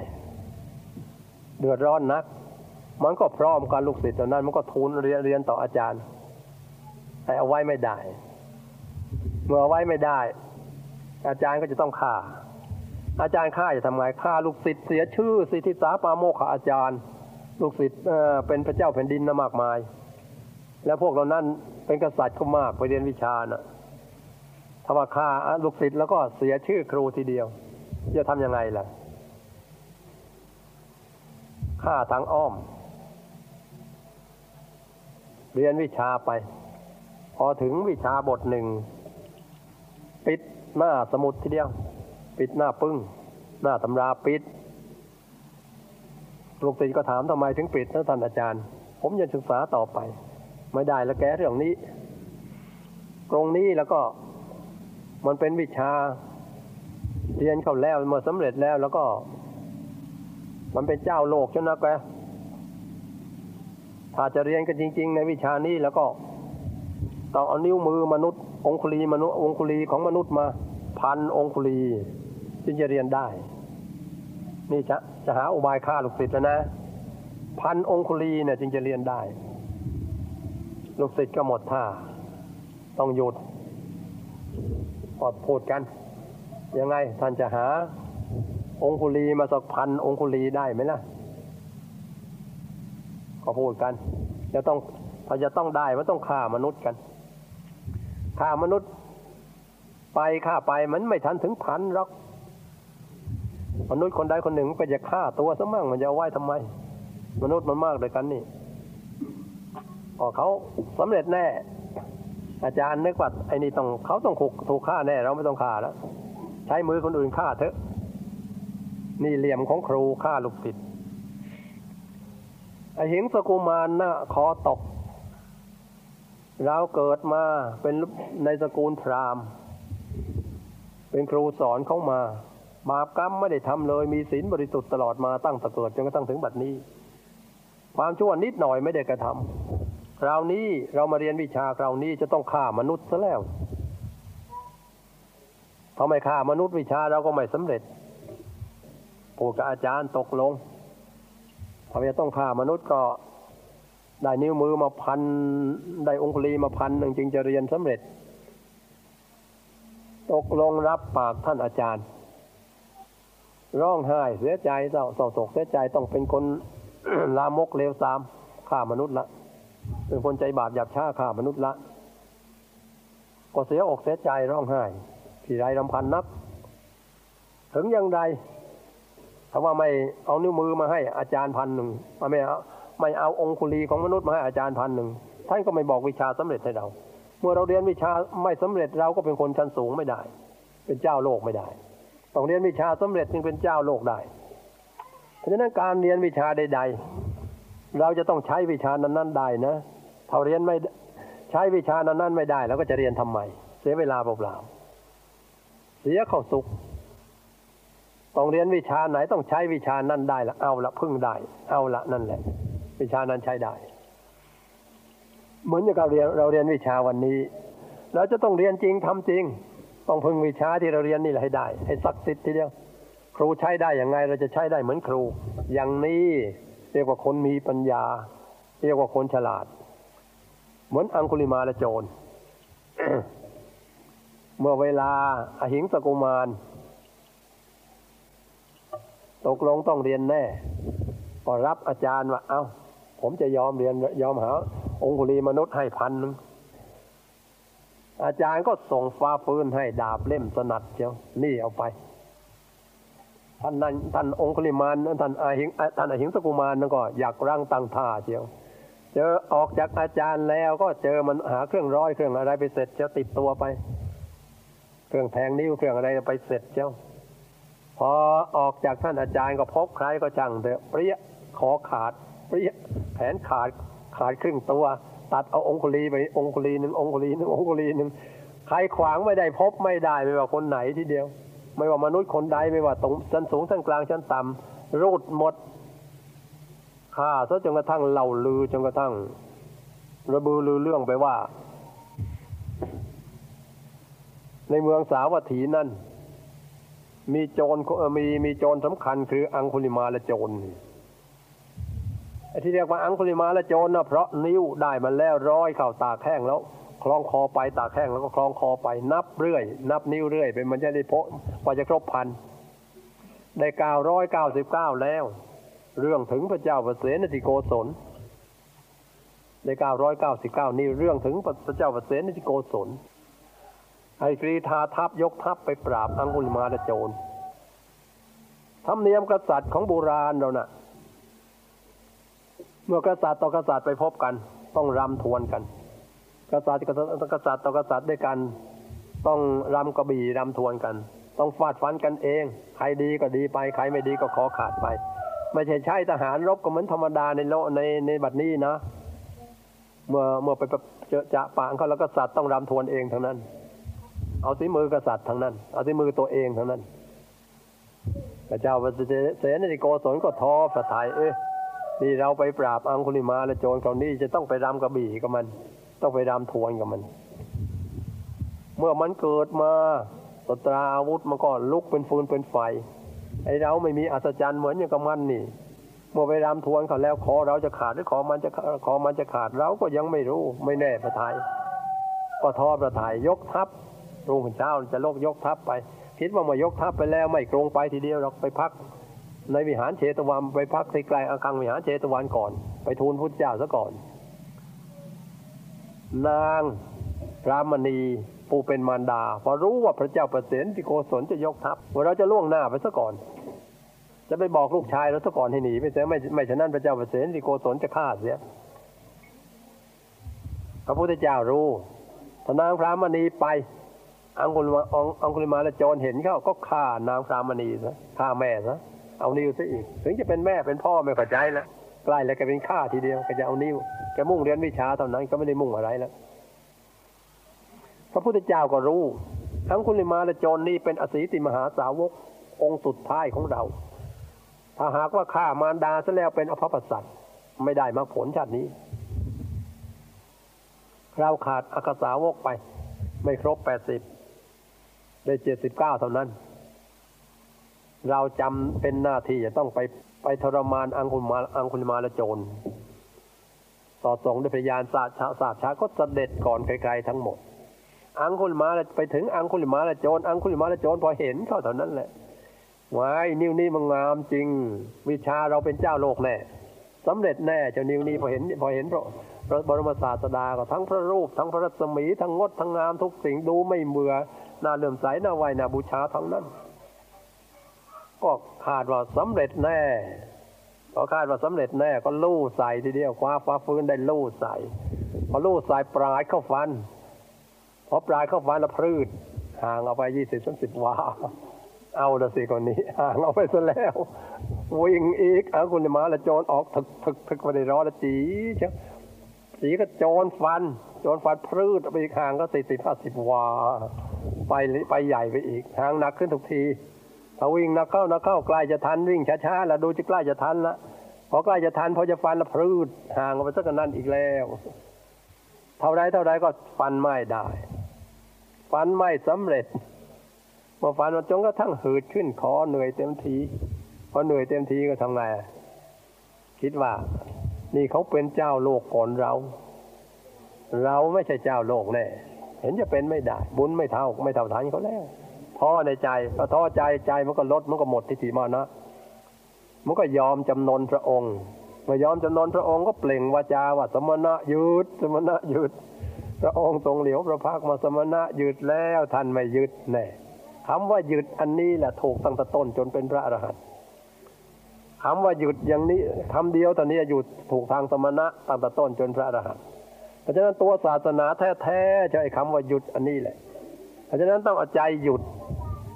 เดือดร้อนนัก มันก็พร้อมกันลูกศิษย์ตอนนั้น มันก็ทูลเรียนเรียนต่ออาจารย์ แต่เอาไว้ไม่ได้ เมื่อเอาไว้ไม่ได้ อาจารย์ก็จะต้องฆ่า อาจารย์ฆ่าจะทำไงฆ่าลูกศิษย์เสียชื่อสิทธิสาปาโมกขอาจารย์ ลูกศิษย์เอ่อเป็นพระเจ้าแผ่นดินนะมากมาย แล้วพวกเรานั้นเป็นกษัตริย์ก็มากไปเรียนวิชาน่ะถ้าว่าฆ่าลูกศิษย์แล้วก็เสียชื่อครูทีเดียว จะทำยังไงล่ะฆ่าทางอ้อม เรียนวิชาไป พอถึงวิชาบทหนึ่ง ปิดหน้าสมุดทีเดียว ปิดหน้าปึ้ง หน้าตำราปิดลูกศิษย์ก็ถามทำไมถึงปิดนะท่านอาจารย์ ผมยังศึกษาต่อไป ไม่ได้แล้วแกเรื่องนี้ ตรงนี้แล้วก็มันเป็นวิชาเรียนเข้าแล้วเมื่อสำเร็จแล้วแล้วก็ มันเป็นเจ้าโลกใช่ไหมแกถ้าจะเรียนกันจริง ๆ ในวิชานี้แล้วก็ต้องเอานิ้วมือมนุษย์ องคุลีมนุษย์องคุลีของมนุษย์มาพันองคุลีจึงจะเรียนได้ นี่จะจะหาอุบายฆ่าลูกศิษย์แล้วนะ พันองคุลีเนี่ยจึงจะเรียนได้ ลูกศิษย์ก็หมดท่า ต้องหยุดพอพูดกัน ยังไงท่านจะหา องคุลีมาสักพันองคุลีได้ไหมล่ะ ก็พูดกันจะต้องถ้าจะต้องได้มันต้องฆ่ามนุษย์กันฆ่ามนุษย์ ไปฆ่าไปมันไม่ทันถึงพันหรอกมนุษย์คนใดคนหนึ่งก็จะฆ่าตัวซะมั่งมันจะเอาไว้ทำไม มนุษย์มันมากเลยกันนี่ อ๋อเขาสำเร็จแน่ อาจารย์นึกว่าไอ้นี่ต้องเขาต้องถูกถูกฆ่าแน่ เราไม่ต้องฆ่าแล้วใช้มือคนอื่นฆ่าเถอะ นี่เหลี่ยมของครูฆ่าลูกศิษย์ไอหิงสกุมารนะคอตก เราเกิดมาเป็นในสกุลพราหมณ์ เป็นครูสอนเขามา บาปกรรมไม่ได้ทำเลย มีศีลบริสุทธิ์ตลอดมาตั้งแต่เกิดจนกระทั่งถึงบัดนี้ ความชั่วนิดหน่อยไม่ได้กระทำ คราวนี้เรามาเรียนวิชาคราวนี้จะต้องฆ่ามนุษย์ซะแล้วพอไม่ฆ่ามนุษย์วิชาเราก็ไม่สำเร็จพูดกับอาจารย์ตกลงพอจะต้องฆ่ามนุษย์ก็ได้นิ้วมือมาพันได้องคุลีมาพันหนึ่งจึงจะเรียนสำเร็จ ตกลงรับปากท่านอาจารย์ ร้องไห้เสียใจเศร้าเศร้าโศกเสียใจต้องเป็นคนลามกเลวทรามฆ่ามนุษย์ละ เป็นคนใจบาปหยาบช้าฆ่ามนุษย์ละ ก็เสียอกเสียใจร้องไห้ที่ไรรำพันนักถึงยังใดถ้าว่าไม่เอานิ้วมือมาให้อาจารย์พันหนึ่งไม่เอาไม่เอาองคุลีของมนุษย์มาให้อาจารย์พันหนึ่งท่านก็ไม่บอกวิชาสำเร็จให้เรา เมื่อเราเรียนวิชาไม่สำเร็จเราก็เป็นคนชั้นสูงไม่ได้ เป็นเจ้าโลกไม่ได้ต้องเรียนวิชาสำเร็จจึงเป็นเจ้าโลกได้ เพราะฉะนั้นการเรียนวิชาใด ๆ เราจะต้องใช้วิชานั้นๆได้นะถ้าเรียนไม่ใช้วิชานั้นนั้นไม่ได้แล้วก็จะเรียนทำไม เสียเวลาเปล่าๆเสียเข้าสุขต้องเรียนวิชาไหนต้องใช้วิชานั้นได้ละเอาละพึ่งได้ เอาละนั่นแหละ วิชานั้นใช้ได้ เหมือนอย่างเราเรียนเราเรียนวิชาวันนี้เราจะต้องเรียนจริงทำจริง ต้องพึ่งวิชาที่เราเรียนนี่แหละให้ได้ ให้ศักดิ์สิทธิ์ทีเดียว ครูใช้ได้อย่างไงเราจะใช้ได้เหมือนครู อย่างนี้ เรียกว่าคนมีปัญญา เรียกว่าคนฉลาด เหมือนอังคุลิมาและโจร เมื่อเวลาอาหิงสกุมาร ตกลงต้องเรียนแน่ก็รับอาจารย์ว่า เอา้า ผมจะยอมเรียนยอมหา องคุลีมนุษย์ให้พันนึงอาจารย์ก็ส่งฟ้าปืนให้ดาบเล่มสนัดเจ้านี่เอาไป ท่านนั้นท่านองคุลิมานท่านอาหิงท่านอาหิงสกุมารนั่นก็อยากร่างตั้งท่าเจียว เจอออกจากอาจารย์แล้วก็เจอมันหาเครื่องร้อยเครื่องอะไรไปเสร็จจะติดตัวไป เครื่องแทงนิ้วเครื่องอะไรไปเสร็จเจ้า พอออกจากท่านอาจารย์ก็พบใครก็จังเถอะเปรี้ยคอขาดเปรี้ยแขนขาดขาดครึ่งตัว ตัดเอาองคุลีไปองคุลีหนึ่งองคุลีหนึ่งองคุลีหนึ่งใครขวางไม่ได้พบไม่ได้ไม่ว่าคนไหนทีเดียว ไม่ว่ามนุษย์คนใดไม่ว่าตรงชั้นสูงชั้นกลางชั้นต่ำรูดหมดฆ่าซะจนกระทั่งเหล่าลือจนกระทั่ง ระบือลือเรื่องไปว่า ในเมืองสาวัตถีนั่น มีโจรมีมีโจรสำคัญคืออังคุลิมาและโจรที่เรียกว่าอังคุลิมาและโจรนะเพราะนิ้วได้มาแล้วร้อยเข่าตาแห้งแล้ว คล้องคอไปตากแห้งแล้วก็คล้องคอไปนับเรื่อย นับนิ้วเรื่อยเป็นมันจะได้พบกว่าจะครบพันได้เก้าร้อยเก้าสิบเก้าแล้ว เรื่องถึงพระเจ้าประเสนติโกศลได้เก้าร้อยเก้าสิบเก้านี่เรื่องถึงพระเจ้าประเสนติโกศลไอ้กรีธาทัพยกทัพไปปราบอังคุลิมาและโจรธรรมเนียมกษัตริย์ของโบราณเรานะ่ะ เมื่อกษัตริย์ต่อกษัตริย์ไปพบกัน ต้องรำทวนกัน กษัตริย์กษัตริย์กษัตริย์ต่อกษัตริย์ด้วยกัน ต้องรำกระบี่รำทวนกัน ต้องฟาดฟันกันเอง ใครดีก็ดีไป ใครไม่ดีก็ขอขาดไป ไม่ใช่ใช้ทหารรบก็เหมือนธรรมดาในโลกในในบัดนี้นะ เมื่อเมื่อไปเจอจะปางเขาแล้วกษัตริย์ต้องรำทวนเองทั้งนั้น เอาสีมือกษัตริย์ทั้งนั้น เอาสีมือตัวเองทั้งนั้นพระเจ้าเสนติโกศลก็ท้อพระทัยเอ้ยนี่เราไปปราบอังคุลิมาและโจรคราวนี้จะต้องไปรำกระบี่กับมัน ต้องไปรำทวนกับมัน เมื่อมันเกิดมาสตราอาวุธมันก็ลุกเป็นฟืนเป็นไฟ ไอเราไม่มีอัศจรรย์เหมือนอย่างกับมันนี่ เมื่อไปรำทวนเขาแล้วคอเราจะขาดหรือคอมันจะคอมันจะขาดเราก็ยังไม่รู้ไม่แน่พระทัยก็ท้อพระทัยยกทัพรุ่งเช้าจะลกยกทัพไป คิดว่ามายกทัพไปแล้วไม่กรงไปทีเดียวเราไปพัก ในวิหารเชตวันไปพักไกลๆอาคังวิหารเชตวันก่อน ไปทูลพุทธเจ้าซะก่อน นางพระมณีปูเป็นมารดาพอรู้ว่าพระเจ้าประเสนที่โกศลจะยกทัพว่าเราจะล่วงหน้าไปซะก่อน จะไปบอกลูกชายเราซะก่อนให้หนีไปเสียไม่ไม่ฉะนั้นพระเจ้าประเสนที่โกศลจะฆ่าเสียพระพุทธเจ้ารู้พนางพระมณีไปอังคุลมาอังคุลมาและจรเห็นเขาก็ฆ่านางพรามณีซะฆ่าแม่ซะเอานิ้วซะอีก ถึงจะเป็นแม่เป็นพ่อไม่เข้าใจแล้ว ใกล้แล้วแกเป็นฆ่าทีเดียวแกจะเอานิ้วแกมุ่งเรียนวิชาเท่านั้นก็ไม่ได้มุ่งอะไรแล้วพระพุทธเจ้าก็รู้ ทั้งคุณลิมาและโจรนี่เป็นอสีติมหาสาวกองค์สุดท้ายของเรา ถ้าหากว่าฆ่ามารดาซะแล้วเป็นอภปสัตไม่ได้มาผลชาตินี้ เราขาดอักษาวกไป ไม่ครบแปดสิบได้เจ็ดสิบเก้าเท่านั้น เราจำเป็นหน้าที่จะต้องไป ไปทรมานอังคุมาอังคุลมาละโจรต่อส่งด้วยพยานศาสตร์ชาศาชาก็เสด็จก่อนไกลๆทั้งหมด อังคุลมาไปถึงอังคุลมาละโจรอังคุลมาละโจรพอเห็นเขาเท่านั้นแหละวายนิ้วนี้มันงามจริง วิชาเราเป็นเจ้าโลกแน่สำเร็จแน่เจ้านิ้วนี้พอเห็นพอเห็นพระพระบรมศาสดาก็ทั้งพระรูป ทั้งพระรัศมีทั้งงดทั้งงามทุกสิ่งดูไม่เบื่อน่าเลื่อมใสน่าไหวน่าบูชาทั้งนั้น ก็คาดว่าสำเร็จแน่พอคาดว่าสำเร็จแน่ก็ลู่ใส่ทีเดียวคว้าฟ้าฟื้นได้ลู่ใส่พอลู่ใส่ปลายเข้าฟันพอปลายเข้าฟันแล้วพืชห่างเอาไปยี่สิบสามสิบวาเอาละสิคนนี้ห่างเอาไปซะแล้ววิ่งอีกเอาคุณมาละโจรออกถึกถึกถึกไปในร้อละจีเชียวสีก็โจรฟันโยนฟันพรืดไปอีกห่างก็สี่สิบห้าสิบวาไปไปใหญ่ไปอีกห่างหนักขึ้นทุกที ถ้าวิ่งนักเข้านักเข้าใกล้จะทันวิ่งช้าๆแล้วดูจะใกล้จะทันละพอใกล้จะทันพอจะฟันแล้วพรืดห่างออกไปสักนั้นอีกแล้ว เท่าไรเท่าไรก็ฟันไม่ได้ ฟันไม่สำเร็จเมื่อฟันมันจนกระทั่งหืดขึ้นคอเหนื่อยเต็มทีพอเหนื่อยเต็มทีก็ทำไงคิดว่า นี่เขาเป็นเจ้าโลกก่อนเรา เราไม่ใช่เจ้าโลกแน่เห็นจะเป็นไม่ได้ บุญไม่เท่า ไม่เท่าทันเขาแล้ว ท้อในใจพอท้อใจใจมันก็ลดมันก็หมดทิฏฐิมานะ มันก็ยอมจำนนพระองค์เมื่อยอมจำนนพระองค์ก็เปล่งวาจาว่าสมณะหยุดสมณะหยุด พระองค์ทรงเหลียวพระพักมาสมณะหยุดแล้วท่านไม่หยุดแน่คำว่าหยุดอันนี้แหละถูกตั้งแต่ต้นจนเป็นพระอรหันต์คำว่าหยุดอย่างนี้คำเดียวตอนนี้หยุดถูกทางสมณะตั้งแต่ต้นจนพระอรหันต์เพราะฉะนั้นตัวศาสนาแท้ๆจะไอ้คำว่าหยุดอันนี้แหละ เพราะฉะนั้นต้องเอาใจหยุด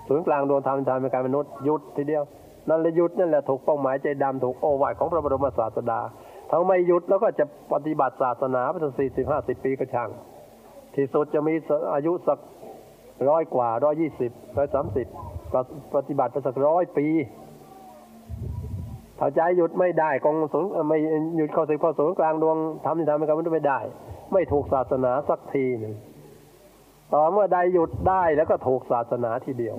ศูนย์กลางดวงธรรมทางเป็นการมนุษย์หยุดทีเดียว นั่นแหละหยุดนั่นแหละถูกเป้าหมายใจดำถูกโอวาทของพระบรมศาสดาถ้าไม่หยุดแล้วก็จะปฏิบัติศาสนาไปถึงสี่สิบห้าสิบปีก็ช่าง ที่สุดจะมีอายุสักร้อยกว่าร้อยยี่สิบร้อยสามสิบปฏิบัติไปสักร้อยปีถ้าใจหยุดไม่ได้กองศูนย์ไม่หยุดเข้าสิบข้าศูนย์กลางดวงทำที่ทำให้กันมันไม่ได้ ไม่ถูกศาสนาสักทีหนึ่ง ต่อเมื่อใดหยุดได้แล้วก็ถูกศาสนาทีเดียว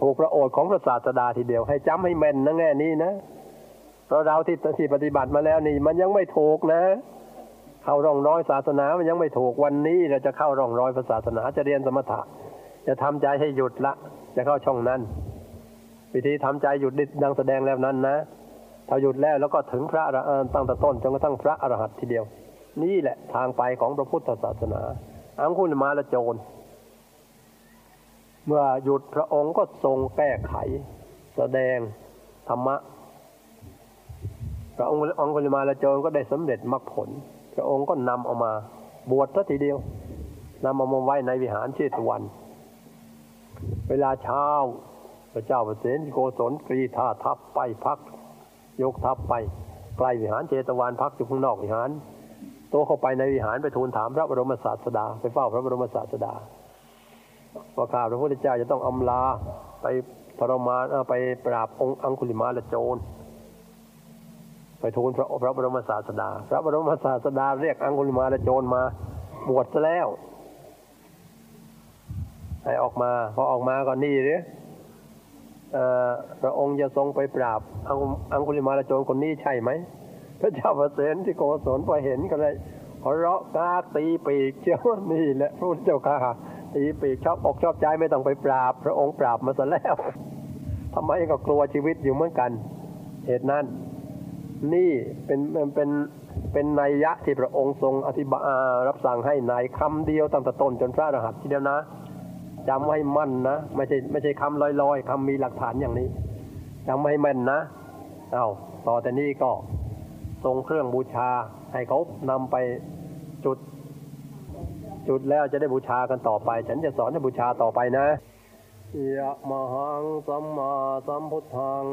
ถูกพระโอษฐ์ของพระศาสดาทีเดียว ให้จำให้แม่นนะแง่นี้นะเพราะเราที่ที่ปฏิบัติมาแล้วนี่มันยังไม่ถูกนะ เข้าร่องร้อยศาสนามันยังไม่ถูกวันนี้เราจะเข้าร่องร้อยพระศาสนาจะเรียนสมถะ จะทำใจให้หยุดละ จะเข้าช่องนั้น วิธีทำใจหยุดดังแสดงแล้วนั้นนะถ้าหยุดแล้วแล้วก็ถึงพระตั้งแต่ต้นจนกระทั่งพระอรหันต์ทีเดียว นี่แหละทางไปของพระพุทธศาสนา อังคุลมาละโจร เมื่อหยุดพระองค์ก็ทรงแก้ไข แสดงธรรมะ พระองค์อังคุลมาละโจรก็ได้สำเร็จมรรคผล พระองค์ก็นำเอามาบวชซะทีเดียวนำเอามาไว้ในวิหารเชตวัน เวลาเช้าพระเจ้าประเสนโกศลกรีธาทัพไปพัก ยกทัพไปใกล้วิหารเชตวันพักอยู่ข้างนอกวิหาร ตัวเข้าไปในวิหารไปทูลถามพระบรมศาสดา ไปเฝ้าพระบรมศาสดาว่าข้าพระพุทธเจ้าจะต้องอำลาไปทรมานไปปราบองค์อังคุลิมาละโจรไปทูลพระพระบรมศาสดา พระบรมศาสดาเรียกอังคุลิมาละโจรมาบวชซะแล้วให้ออกมาพอออกมาก็นี่หรือพระองค์จะทรงไปปราบอังคุลิมาละโจรคนนี้ใช่ไหม ระเจ้าประเสนที่โกศลพอเห็นก็เลยหัวเราะกาตีปีกเจ้านี่แหละพระเจ้าค่ะตีปีกชอบอกชอบใจไม่ต้องไปปราบ พระองค์ปราบมาซะแล้วทำไมก็กลัวชีวิตอยู่เหมือนกัน เหตุนั้น นี่เป็นเป็นเป็นนัยยะที่พระองค์ทรงอธิบายรับสั่งให้นายคำเดียวตั้งแต่ต้นจนพระรหันต์ทีเดียวนะจำไว้มั่นนะไม่ใช่ไม่ใช่คำลอยๆคำมีหลักฐานอย่างนี้จำไว้แม่นนะเอาต่อแต่นี้ก็ ทรงเครื่องบูชา ให้เขานำไปจุด จุดแล้วจะได้บูชากันต่อไป ฉันจะสอนให้บูชาต่อไปนะยะมหังสัมมาสัมพุทธัง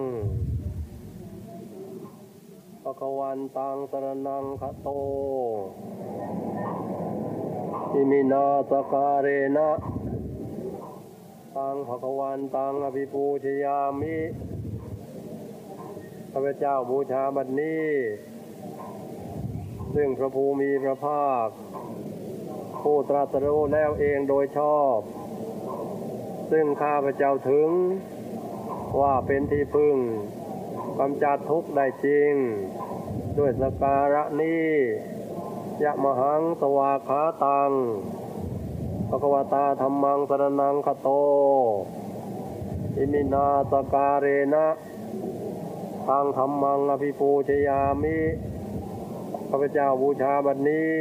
ปะกวันตังสรนังคโตอิมินาสการเรนะตังภะกวันตังอภิปูชยามิ พระเจ้าบูชาบัดนี้ ซึ่งพระภูมิพระภาค ผู้ตรัสรู้แล้วเองโดยชอบ ซึ่งข้าพเจ้าถึงว่าเป็นที่พึ่งกำจัดทุกข์ได้จริง ด้วยสการะนี้ยะมหังสวาขาตังภควตาธรรมังสรนังคโต อิมินาสการเรนะทางธรรมังอภิปูชยามิ ข้าพเจ้าบูชาบัดนี้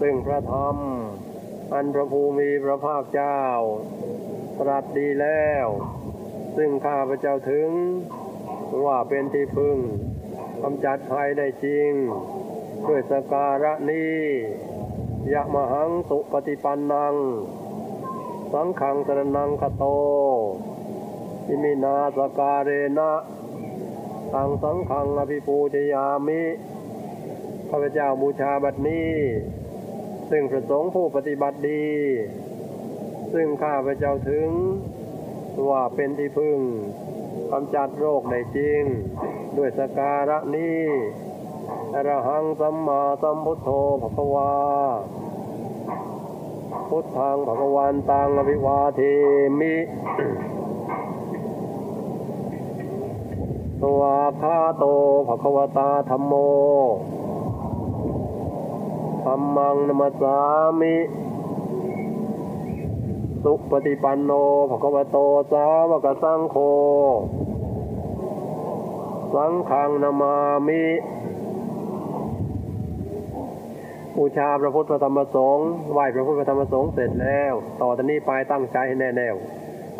ซึ่งพระธรรม อันพระภูมิพระภาคเจ้า ตรัสดีแล้ว ซึ่งข้าพเจ้าถึง ว่าเป็นที่พึ่งกำจัดภัยได้จริง ด้วยสการะนี้ยะมหังสุปฏิปันนัง สังขังสรนังคโตอิมินาสการเรนะตังสังขังอภิปูชยามิ ข้าพเจ้าบูชาบัดนี้ ซึ่งประสงค์ผู้ปฏิบัติดี ซึ่งข้าพเจ้าถึง ว่าเป็นที่พึ่งกำจัดโรคได้จริง ด้วยสการะนี้อรหังสัมมาสัมพุทโธภควา พุทธังภควันตังอภิวาเทมิตัวคาโตภควตาธรรมโม ธรรมังนมัสสามิ สุปฏิปันโนภควโตสาวกสังโฆ สังฆังนามามิบูชาพระพุทธพระธรรมสงฆ์ไหว้พระพุทธพระธรรมสงฆ์เสร็จแล้ว ต่อจากนี้ไปตั้งใจให้แน่แน่ว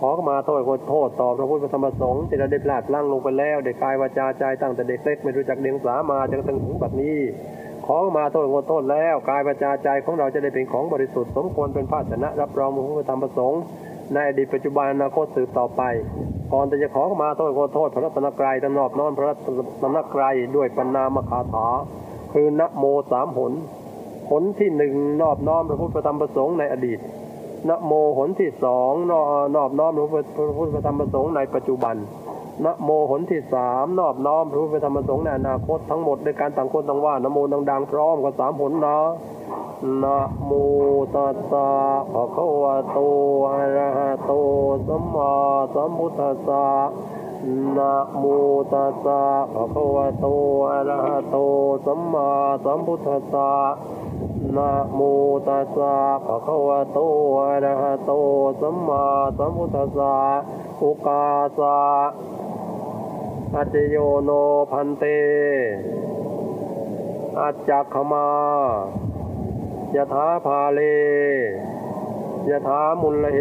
ขอมาโทษขอโทษต่อพระพุทธพระธรรมสงฆ์ที่เราได้พลาดพลั้งลงไปแล้วได้กายวาจาใจตั้งแต่เด็กเล็กไม่รู้จักเดียงสามาจนถึงถึงปัจจุบันนี้ ขอเข้ามาโทษขอโทษแล้วกายวาจาใจของเราจะได้เป็นของบริสุทธิ์สมควรเป็นภาชนะ รับรองพระพุทธธรรมพระสงฆ์ในอดีตปัจจุบันอนาคตสืบต่อไปก่อนจะขอมาโทษขอโทษพระรัตนกรัยตนอบน้อมพระรัตนกรัยด้วยปัญนามคาถา คือนะโมสามหนหนที่หนึ่งนอบน้อมพระพุทธธรรมประสงค์ในอดีตนะโมหนที่สองนอนอบน้อมพระพุทธธรรมประสงค์ในปัจจุบัน นะโมหนที่สามนอบน้อมระพุทธรรมสงค์ในอนาคตทั้งหมดด้วยการต่างคนต่างว่านะโมดังๆพร้อมกับสามหนนะนะโมตัสสะภะคะวะโตอะระหะโตสัมมาสัมพุทธัสสะนะโมตัสสะภะคะวะโตอะระหะโตสัมมาสัมพุทธัสสะนะโมตัสสะภะคะวะโตอะระหะโตสัมมาสัมพุทธัสสะอุกาสะ อัจจโยโนพันเต อัจจักขมายะถาภาเลยะถามุลเห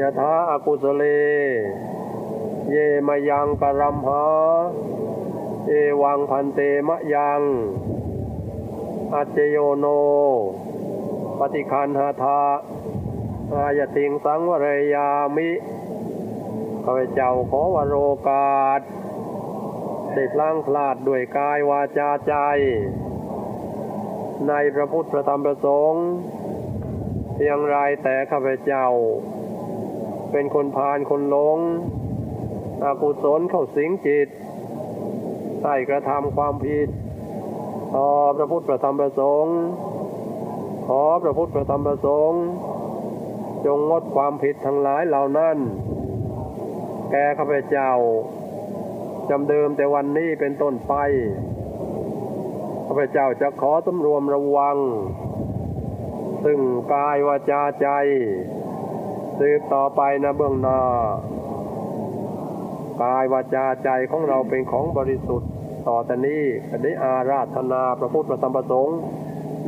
ยะถาอากุสเล เยมายังกรัมหา เอวังพันเตมะยัง อัจเจโยโน ปฏิคันหาทาอายติงสังวรยามิ ข้าพเจ้าขอวโรกาสได้พลังพลาดด้วยกายวาจาใจ ในพระพุทธพระธรรมพระสงฆ์เพียงไรแต่ข้าพเจ้า เป็นคนพาลคนหลงอากุศลเข้าสิงจิตใต้กระทำความผิดขอพระพุทธพระธรรมพระสงฆ์ขอพระพุทธพระธรรมพระสงฆ์จงงดความผิดทั้งหลายเหล่านั้น แก่ข้าพเจ้าจำเดิมแต่วันนี้เป็นต้นไปข้าพเจ้าจะขอสำรวมระวัง ซึ่งกายวาจาใจ สืบต่อไปนะเบื้องหน้ากายวาจาใจของเราเป็นของบริสุทธิ์ต่อแต่นี้ก็ได้อาราธนาพระพุทธพระธรรมพระสงฆ์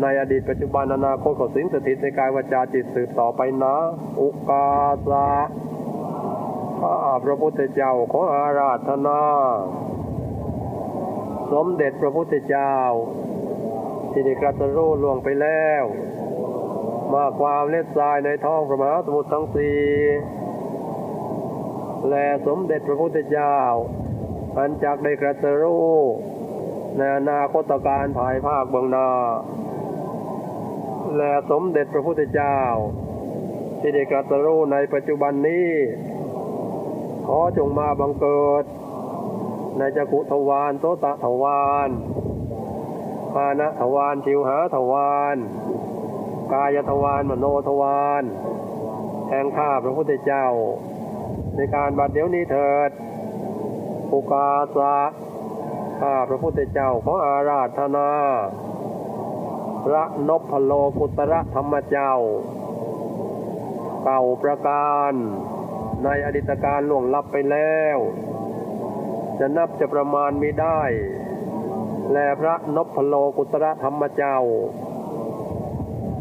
ในอดีตปัจจุบันอนาคตขอสิงสถิตในกายวาจาจิตสืบต่อไปนะ อุกาสะ ข้าพระพุทธเจ้าขออาราธนา สมเด็จพระพุทธเจ้า ที่ได้กรัสรู้ล่วงไปแล้ว มาความเล็ดทรายในท้องพระมหาสมุทรทั้งสี่และสมเด็จพระพุทธเจ้าอันจากได้กรัสรู้ในอนาคตการภายภาคเบื้องหน้าและสมเด็จพระพุทธเจ้า ที่ได้กรัสรู้ในปัจจุบันนี้ ขอจงมาบังเกิด ในจักุทวารโตตะทวารพานะทวารชิวหาทวารกายทวารมโนทวารแห่งข้าพระพุทธเจ้า ในการบัดเดี๋ยวนี้เถิดปุกาสะข้าพระพุทธเจ้าขออาราธนา พระนพพโลกุตระธรรมเจ้า เก่าประการ ในอดีตการล่วงลับไปแล้ว จะนับจะประมาณไม่ได้ และพระนพพโลกุตระธรรมเจ้า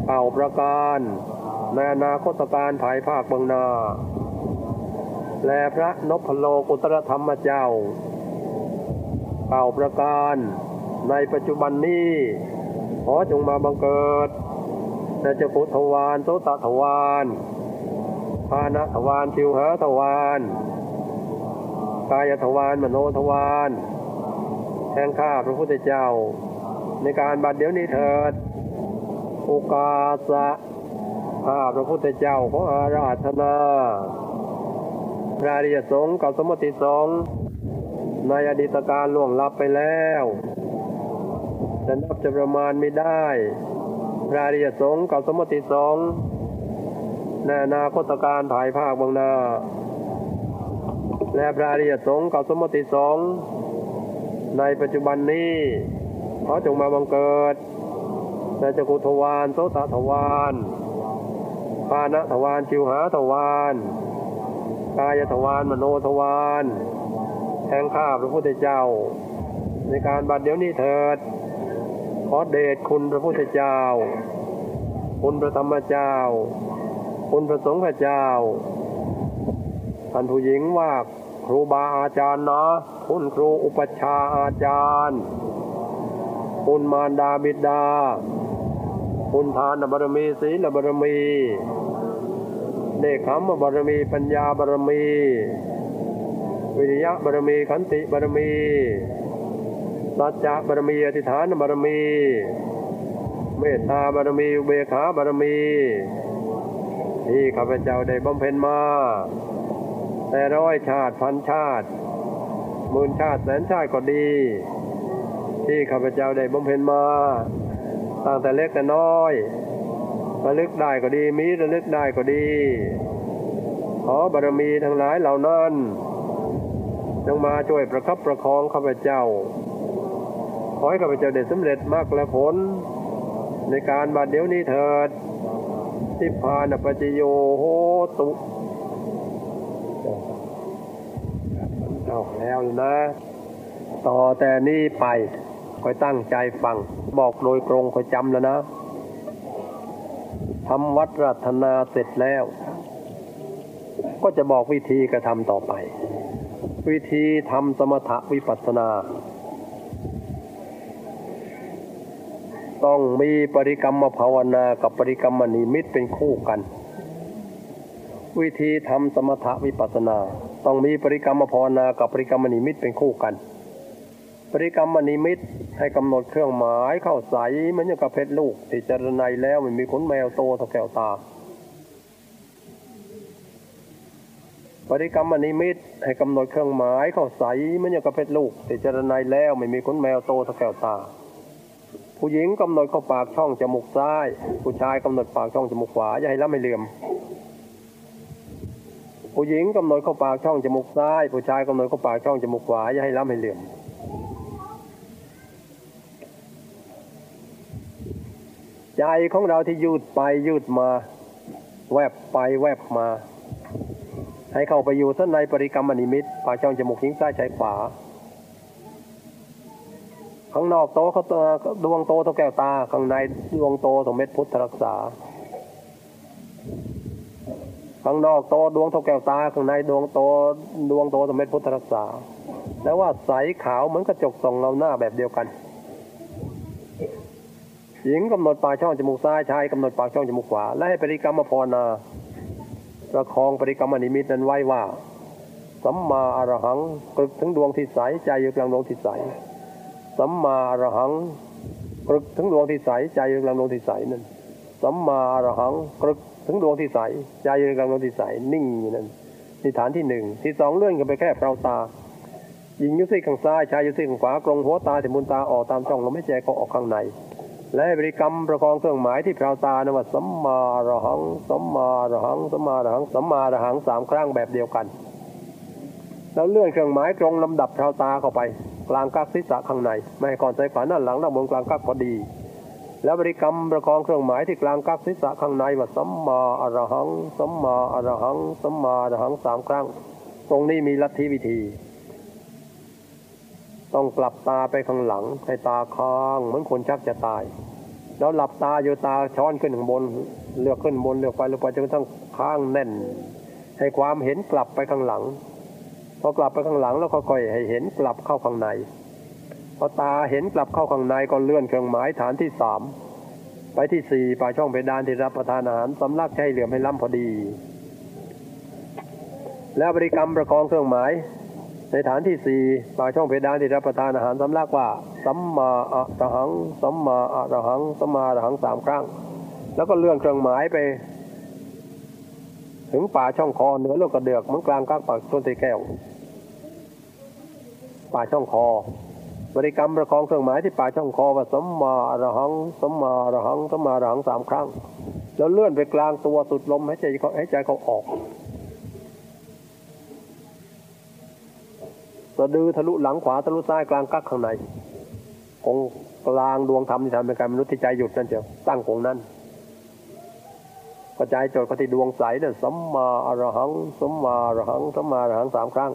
เก่าประการในอนาคตการภายภาคบางนา และพระนพพโลกุตรธรรมเจ้าเก่าประการในปัจจุบันนี้ขอจงมาบังเกิดในเจ้าพุทธวานโตตะทวาน พานะทวานชิวหาทวานกายทวานมโนทวานแห่งข้าพระพุทธเจ้า ในการบัดเดี๋ยวนี้เถิดโอกาสะข้าพระพุทธเจ้าขออาราธนาพระริยสงฆ์กับสมติสงฆ์ในอดีตการล่วงลับไปแล้วจะนับจะประมาณไม่ได้พระริยสงฆ์กับสมมติสงฆ์ ในอนาคตการภายภาคบางหนาและพระอริยสงฆ์กับสมมติสงฆ์ในปัจจุบันนี้ขอจงมาบังเกิด ในจักุทวารโสตทวารปานะทวารชิวหาทวารกายทวารมโนทวารแห่งข้าพระพุทธเจ้า ในการบัดเดี๋ยวนี้เถิด ขอเดชคุณพระพุทธเจ้า คุณพระธรรมเจ้า คุณพระสงฆ์พระเจ้า ท่านผู้หญิงว่าครูบาอาจารย์นะ คุณครูอุปชาอาจารย์ คุณมารดาบิดา คุณทานบารมีศีลบารมีเนคขมบารมีปัญญาบารมี วิริยะบารมีขันติบารมีสัจจะบารมีอธิฐานบารมี เมตตาบารมีเบกขาบารมี ที่ข้าพเจ้าได้บำเพ็ญมา แต่ร้อยชาติพันชาติหมื่นชาติแสนชาติก็ดี ที่ข้าพเจ้าได้บำเพ็ญมาตั้งแต่เล็กแต่น้อยระลึกได้ก็ดีมีระลึกได้ก็ดี ขอบารมีทั้งหลายเหล่านั้นจงมาช่วยประคับประคองข้าพเจ้า ขอให้ข้าพเจ้าได้สำเร็จมากและผล ในการบัดเดี๋ยวนี้เถิด ทิพานปัจจโยโหตุเอาแล้วนะ ต่อแต่นี้ไปคอยตั้งใจฟัง บอกโดยตรงคอยจำแล้วนะทำวัดรัตนาเสร็จแล้ว ก็จะบอกวิธีกระทำต่อไป วิธีทำสมถะวิปัสสนา ต้องมีปริกรรมภาวนากับปริกรรมนิมิตเป็นคู่กัน วิธีทำสมถะวิปัสนา ต้องมีปริกรรมภาวนากับปริกรรมนิมิตเป็นคู่กัน ปริกรรมนิมิตให้กำหนดเครื่องหมายเข้าใสเหมือนอย่างกับเพชรลูกที่จรนัยแล้วมันมีขนแมวโตเท่าแก้วตาปริกรรมนิมิตให้กำหนดเครื่องหมายเข้าใสเหมือนอย่างกับเพชรลูกที่จรนัยแล้วไม่มีขนแมวโตเท่าแก้วตา ผู้หญิงกำหนดเข้าปากช่องจมูกซ้าย ผู้ชายกำหนดปากช่องจมูกขวาอย่าให้ล้ำให้เหลื่อม ผู้หญิงกำหนดเข้าปากช่องจมูกซ้าย ผู้ชายกำหนดเข้าปากช่องจมูกขวาอย่าให้ล้ำให้เหลื่อมใจของเราที่ยืดไปยืดมา แวบไปแวบมา ให้เข้าไปอยู่ท่านในปริกรรมนิมิตปากช่องจมูกหิ้งซ้ายใช้ขวา ข้างนอกโตเขาดวงโตเท่าแก้วตา ข้างในดวงโตเท่าเม็ดพุทธรักษา ข้างนอกโตดวงเท่าแก้วตา ข้างในดวงโตดวงโตเท่าเม็ดพุทธรักษา แล้วว่าใสขาวเหมือนกระจกส่องเราหน้าแบบเดียวกัน หญิงกำหนดปากช่องจมูกซ้ายชายกำหนดปากช่องจมูกขวา และให้ปริกรรมภาวนาประคองปริกรรมนิมิตนั้นไว้ว่าสัมมาอรหังกลึกถึงดวงที่ใสใจอยู่กลางดวงที่ใส สัมมาอรหังกรึกถึงดวงที่ใสใจอยู่กลางดวงที่ใสนั่นสัมมาอรหังกรึกถึงดวงที่ใสใจอยู่กลางดวงที่ใสนิ่งอยู่นั่นนี่ฐานที่หนึ่งที่สองเลื่อนกันไปแค่เปล่าตาหญิงยุติข้างซ้ายชายยุติข้างขวากรงหัวตาถึงมุนตาออกตามช่องลมหายใจก็ออกข้างใน และบริกรรมประคองเครื่องหมายที่เปล่าตานว่าสัมมาอรหังสัมมาอรหังสัมมาอรหังสัมมาอรหังสามครั้งแบบเดียวกัน แล้วเลื่อนเครื่องหมายตรงลำดับเท้าตาเข้าไป กลางกักศีรษะข้างใน ไม่ให้ก่อนใส่ขวาด้านหลังด้านบนกลางกักพอดี แล้วบริกรรมประคองเครื่องหมายที่กลางกักศีรษะข้างในว่าสัมมาอรหังสัมมาอรหังสัมมาอรหังสามครั้ง ตรงนี้มีลัทธิวิธี ต้องกลับตาไปข้างหลังให้ตาค้างเหมือนคนชักจะตาย แล้วหลับตาอยู่ตาช้อนขึ้นข้างบนเลือกขึ้นบนเลือกไปเลือกไปจนกระทั่งข้างแน่น ให้ความเห็นกลับไปข้างหลัง พอกลับไปข้างหลังแล้วค่อยๆให้เห็นกลับเข้าข้างในพอตาเห็นกลับเข้าข้างในก็เลื่อนเครื่องหมายฐานที่สามไปที่สี่ปลายช่องเพดานที่รับประทานอาหารสำลักใช้เหลื่อมให้ล้ำพอดี แล้วบริกรรมประคองเครื่องหมาย ในฐานที่สี่ปลายช่องเพดานที่รับประทานอาหารสำลักว่าสัมมาอะระหังสัมมาอะระหังสัมมาอะระหังสามครั้ง แล้วก็เลื่อนเครื่องหมายไป ถึงป่าช่องคอเหนือโลกกระเดือกมันกลางกลางปากต้นตีแก้ว ป่าช่องคอ บริกรรมประคองเครื่องหมายที่ป่าช่องคอว่าสัมมาอะรหังสัมมาอะรหังสัมมาอะรหังสามครั้ง แล้วเลื่อนไปกลางตัวสุดลมใหายใจเขาใหายใจเขาออกสะดือทะลุหลังขวาทะลุซ้ายกลางกักข้างในคงกลางดวงธรรมที่ทำเป็นการมนุษย์ที่ใจหยุดนั่นเจียวตั้งคงนั้นกระจายโจทย์ปฏิดวงใสเนี่ยสัมมาอรหังสัมมาอรหังสัมมาอรหังสามครั้ง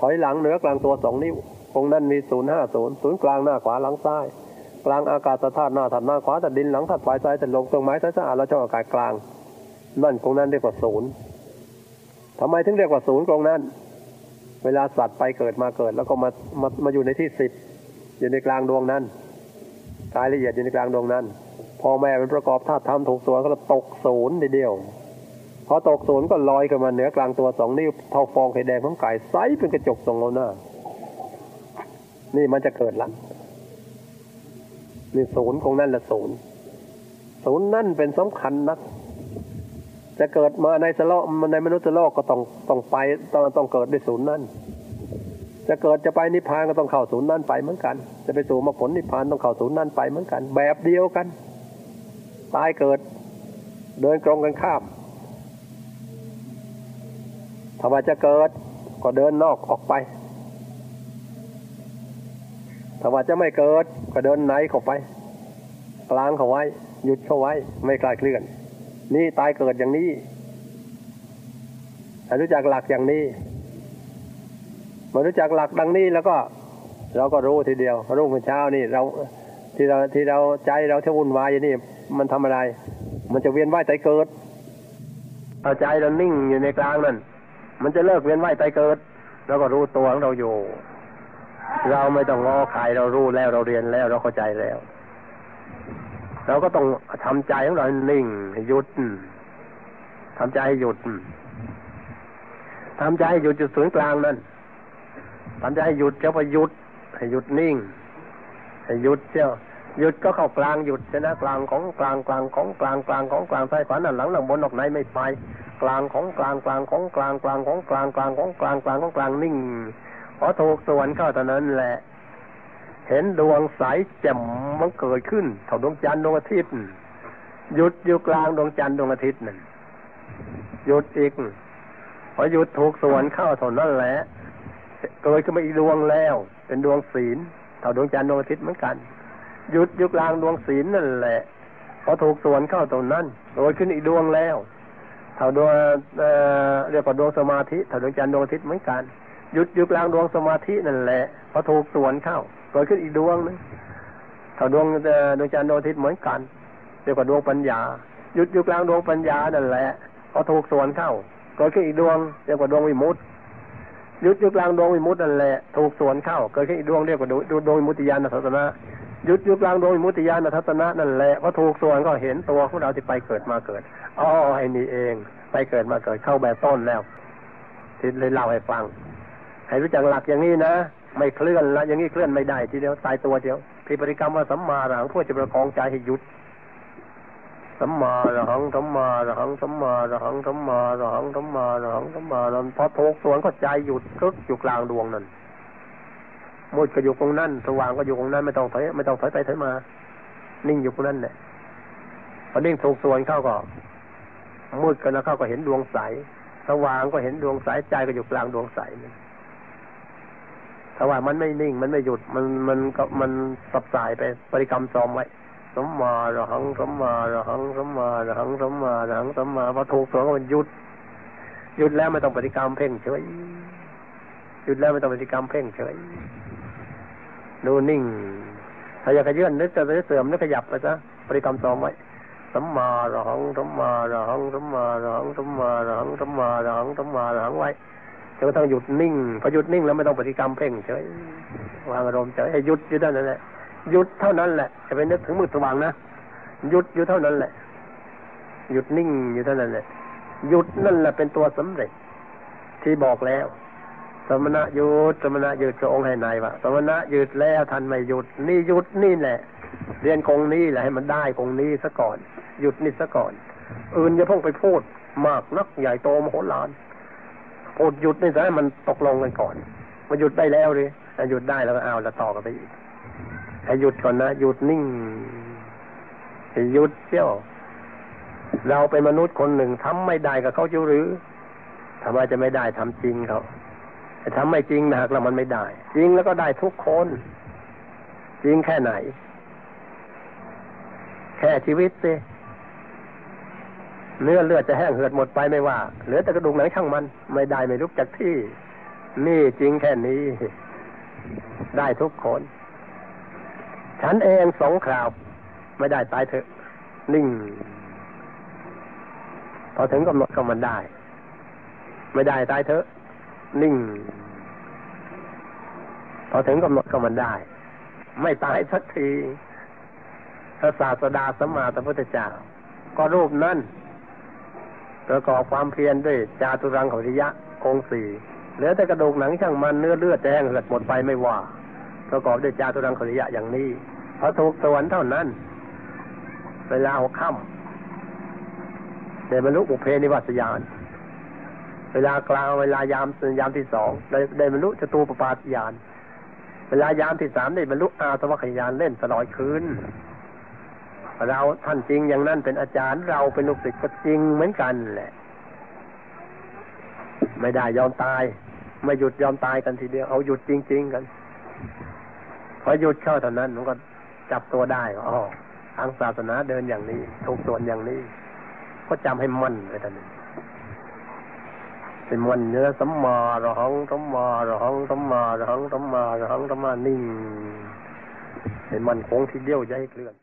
ถอยหลังเหนือกลางตัวสองนิ้วคงนั้นมีศูนย์ห้าศูนย์ศูนย์กลางหน้าขวาหลังซ้าย กลางอากาศธาตุหน้าถัดหน้าขวาถัดดินหลังถัดฝ่ายซ้ายถัดลมเครื่องไม้ท้ายสะอาดแล้วช่องอากาศกลาง นั่นคงนั้นเรียกว่าศูนย์ทำไมถึงเรียกว่าศูนย์ตรงนั้น เวลาสัตว์ไปเกิดมาเกิด แล้วก็มามามาอยู่ในที่สิบอยู่ในกลางดวงนั้นกายละเอียดอยู่ในกลางดวงนั้น พอแม่เป็นประกอบธาตุธรรมถูกส่วนก็ตกศูนย์เดียว พอตกศูนย์ก็ลอยขึ้นมาเหนือกลางตัวสองนิ้วเท่าฟองไข่แดงของไก่ไซเป็นกระจกส่องเอาหน้า นี่มันจะเกิดละนี่ศูนย์ของนั่นละศูนย์ศูนย์นั่นเป็นสำคัญนัก จะเกิดมาในสโลกในมนุษย์สโลกก็ต้องต้องไปต้องต้องเกิดด้วยศูนย์นั่น จะเกิดจะไปนิพพานก็ต้องเข้าศูนย์นั่นไปเหมือนกัน จะไปสู่มรรคผลนิพพานต้องเข้าศูนย์นั่นไปเหมือนกัน แบบเดียวกัน ตายเกิดเดินตรงกันข้าม ถ้าว่าจะเกิดก็เดินนอกออกไปถ้าว่าจะไม่เกิดก็เดินไหนเข้าไปกลางเขาไว้ หยุดเขาไว้ ไม่กลายเคลื่อน นี่ตายเกิดอย่างนี้รู้จักหลักอย่างนี้มารู้จักหลักดังนี้แล้วก็ เราก็รู้ทีเดียวรุ่งเช้านี่เราที่เราที่เราใจเราที่วุ่นวายอย่างนี้มันทำอะไร มันจะเวียนว่ายใจเกิดเอาใจเรานิ่งอยู่ในกลางนั่น มันจะเลิกเวียนว่ายใจเกิด แล้วก็รู้ตัวของเราอยู่ เราไม่ต้องงอใครเรารู้แล้วเราเรียนแล้วเราเข้าใจแล้ว เราก็ต้องทำใจของเรานิ่งหยุดทำใจให้หยุดทำใจให้หยุดจุดศูนย์กลางนั่นทำใจให้หยุดเจ้าไปหยุดให้หยุดนิ่งให้หยุดเจ้าหยุดก็เข้ากลางหยุดชนะกลางของกลางกลางของกลางกลางของกลางซ้ายขวาหน้าหลังหลังบนออกไหนไม่ไป กลางของกลางกลางของกลางกลางของกลางกลางของกลางกลางของกลางนิ่งพอถูกส่วนเข้าตอนนั้นแหละ เห็นดวงใสแจ่มมันเกิดขึ้นเท่าดวงจันทร์ดวงอาทิตย์หยุดอยู่กลางดวงจันทร์ดวงอาทิตย์นั่นหยุดอีกพอหยุดถูกส่วนเข้าเท่านั้นแหละเกิดขึ้นมาอีกดวงแล้ว เป็นดวงศีลเท่าดวงจันทร์ดวงอาทิตย์เหมือนกันหยุดยุกลางดวงศีลนั่นแหละพอถูกส่วนเข้าตรงนั้นเกิดขึ้นอีกดวงแล้ว เท่าดวงเรียกว่าดวงสมาธิเท่าดวงจันทร์ดวงอาทิตย์เหมือนกันหยุดยุกลางดวงสมาธินั่นแหละพอถูกส่วนเข้าเกิดขึ้นอีกดวงนึงเท่าดวงดวงจันทร์ดวงอาทิตย์เหมือนกันเรียกว่าดวงปัญญาหยุดยุกลางดวงปัญญานั่นแหละพอถูกส่วนเข้าเกิดขึ้นอีกดวงเรียกว่าดวงวิมุตติยุดยุกลางดวงวิมุตตินั่นแหละถูกสวนเข้าเกิดขึ้นอีกดวงเรียกว่าดวงวิมุตติญาณทัศนะ หยุดยุกลางดวงมุติญาณทัศนะนั่นแหละพอถูกส่วนก็เห็นตัวของเราที่ไปเกิดมาเกิดอ๋อไอ้นี่เอง ไปเกิดมาเกิดเข้าแบบต้นแล้วที่เลยเล่าให้ฟัง ให้รู้จักหลักอย่างนี้นะไม่เคลื่อนละอย่างนี้เคลื่อนไม่ได้ทีเดียวตายตัวเดียวพิปริกรรมว่าสัมมาหลังเพื่อจะประคองใจให้หยุดสัมมาระหังสัมมาระหังสัมมาระหังสัมมาระหังสัมมาระหังสัมมาระหังพอโทกส่วนก็ใจหยุดกึกอยู่กลางดวงนั่น มืดก็อยู่ตรงนั้น สว่างก็อยู่ตรงนั้นไม่ต้องถอยไม่ต้องถอยไปถอยมา นิ่งอยู่ตรงนั้นเนี่ยพอนิ่งถูกส่วนเข้าก็มืดกันแล้วเข้าก็เห็นดวงใส สว่างก็เห็นดวงใสใจก็อยู่กลางดวงใสนี่ถ้าว่ามันไม่นิ่งมันไม่หยุดมันมันก็มันสับสายไปปริกรรมซ้อมไว้สมมาระหังสมมาระหังสมมาระหังสมมาระหังสมมาพอถูกสองก็มันหยุดหยุดแล้วไม่ต้องปฏิกรรมเพ่งเฉยหยุดแล้วไม่ต้องปฏิกรรมเพ่งเฉย ดูนิ่งถ้าอยากขยื่นนึกจะเสื่อมนึกขยับไปซะปฏิกรรมซ้อมไว้สัมมาระหังสัมมาระหังสัมมาระหังสัมมาระหังสัมมาระหังสัมมาระหังไว้จนกระทั่งหยุดนิ่งพอหยุดนิ่งแล้วไม่ต้องปฏิกรรมเพ่งเฉยวางอารมณ์เฉยให้หยุดอยู่ด้านั้นแหละหยุดเท่านั้นแหละจะไปนึกถึงมือสว่างนะหยุดอยู่เท่านั้นแหละ หยุดนิ่งอยู่เท่านั้นแหละหยุดนั่นแหละเป็นตัวสำเร็จ ที่บอกแล้ว สมณะหยุดสมณะหยุดก็องค์ให้นายว่าสมณะหยุดแล้วท่านไม่หยุด นี่หยุดนี่แหละ เรียนคงนี้แหละให้มันได้คงนี้ซะก่อน หยุดนี่ซะก่อน อื่นอย่าเพิ่งไปพูดมากนักใหญ่โตมโหฬารพูดหยุดนี่ซะให้มันตกลงกันก่อนมาหยุดได้แล้วเลยถ้าหยุดได้แล้วก็เอาแล้วต่อกันไปอีกให้หยุดก่อนนะหยุดนิ่งให้หยุดเชี่ยวเราเป็นมนุษย์คนหนึ่งทำไม่ได้กับเขาจะหรือทำไมจะไม่ได้ทำจริงเขา ทำไม่จริงนะหากเรามันไม่ได้ จริงแล้วก็ได้ทุกคน จริงแค่ไหน แค่ชีวิตสิเนื้อเลือดจะแห้งเหือดหมดไปไม่ว่า เหลือแต่กระดูกหนังช่างมัน ไม่ได้ไม่ลุกจากที่ นี่จริงแค่นี้ ได้ทุกคน ฉันเองสองคราว ไม่ได้ตายเถอะ นิ่ง พอถึงกำหนดก็มันได้ ไม่ได้ตายเถอะ นิ่ง พอถึงกำหนดก็มันได้ ไม่ตายสักทีพระศาสดาสัมมาสัมพุทธเจ้าก็รูปนั้นประกอบความเพียรด้วยจาตุรังขริยะองค์สี่เหลือแต่กระดูกหนังช่างมันเนื้อเลือดแดงเหือดหมดไปไม่ว่า ประกอบด้วยจาตุรังขริยะอย่างนี้พอถูกสวรรค์เท่านั้น เวลาหกค่ำเดบรรลุอุเพนิวัสยาน เวลากลางเวลายามยามที่สองได้ได้บรรลุจตูปปาตยาน เวลายามที่สามได้บรรลุอาสวัคยานเล่นสลอยคืนเราท่านจริงอย่างนั้นเป็นอาจารย์เราเป็นลูกศิษย์ก็จริงเหมือนกันแหละ ไม่ได้ยอมตาย ไม่หยุดยอมตายกันทีเดียวเอาหยุดจริง ๆ กันพอหยุดเข้าเท่านั้นมันก็จับตัวได้อ๋อทางศาสนาเดินอย่างนี้ถูกส่วนอย่างนี้ ก็จำให้มั่นไว้ท่าน นี้เป็นมันเนื้อสัมมาระหังสัมมาระหังสัมมาระหังสัมมาระหังสัมมานิ่งเป็นมันคงที่เดียวให้เคลื่อน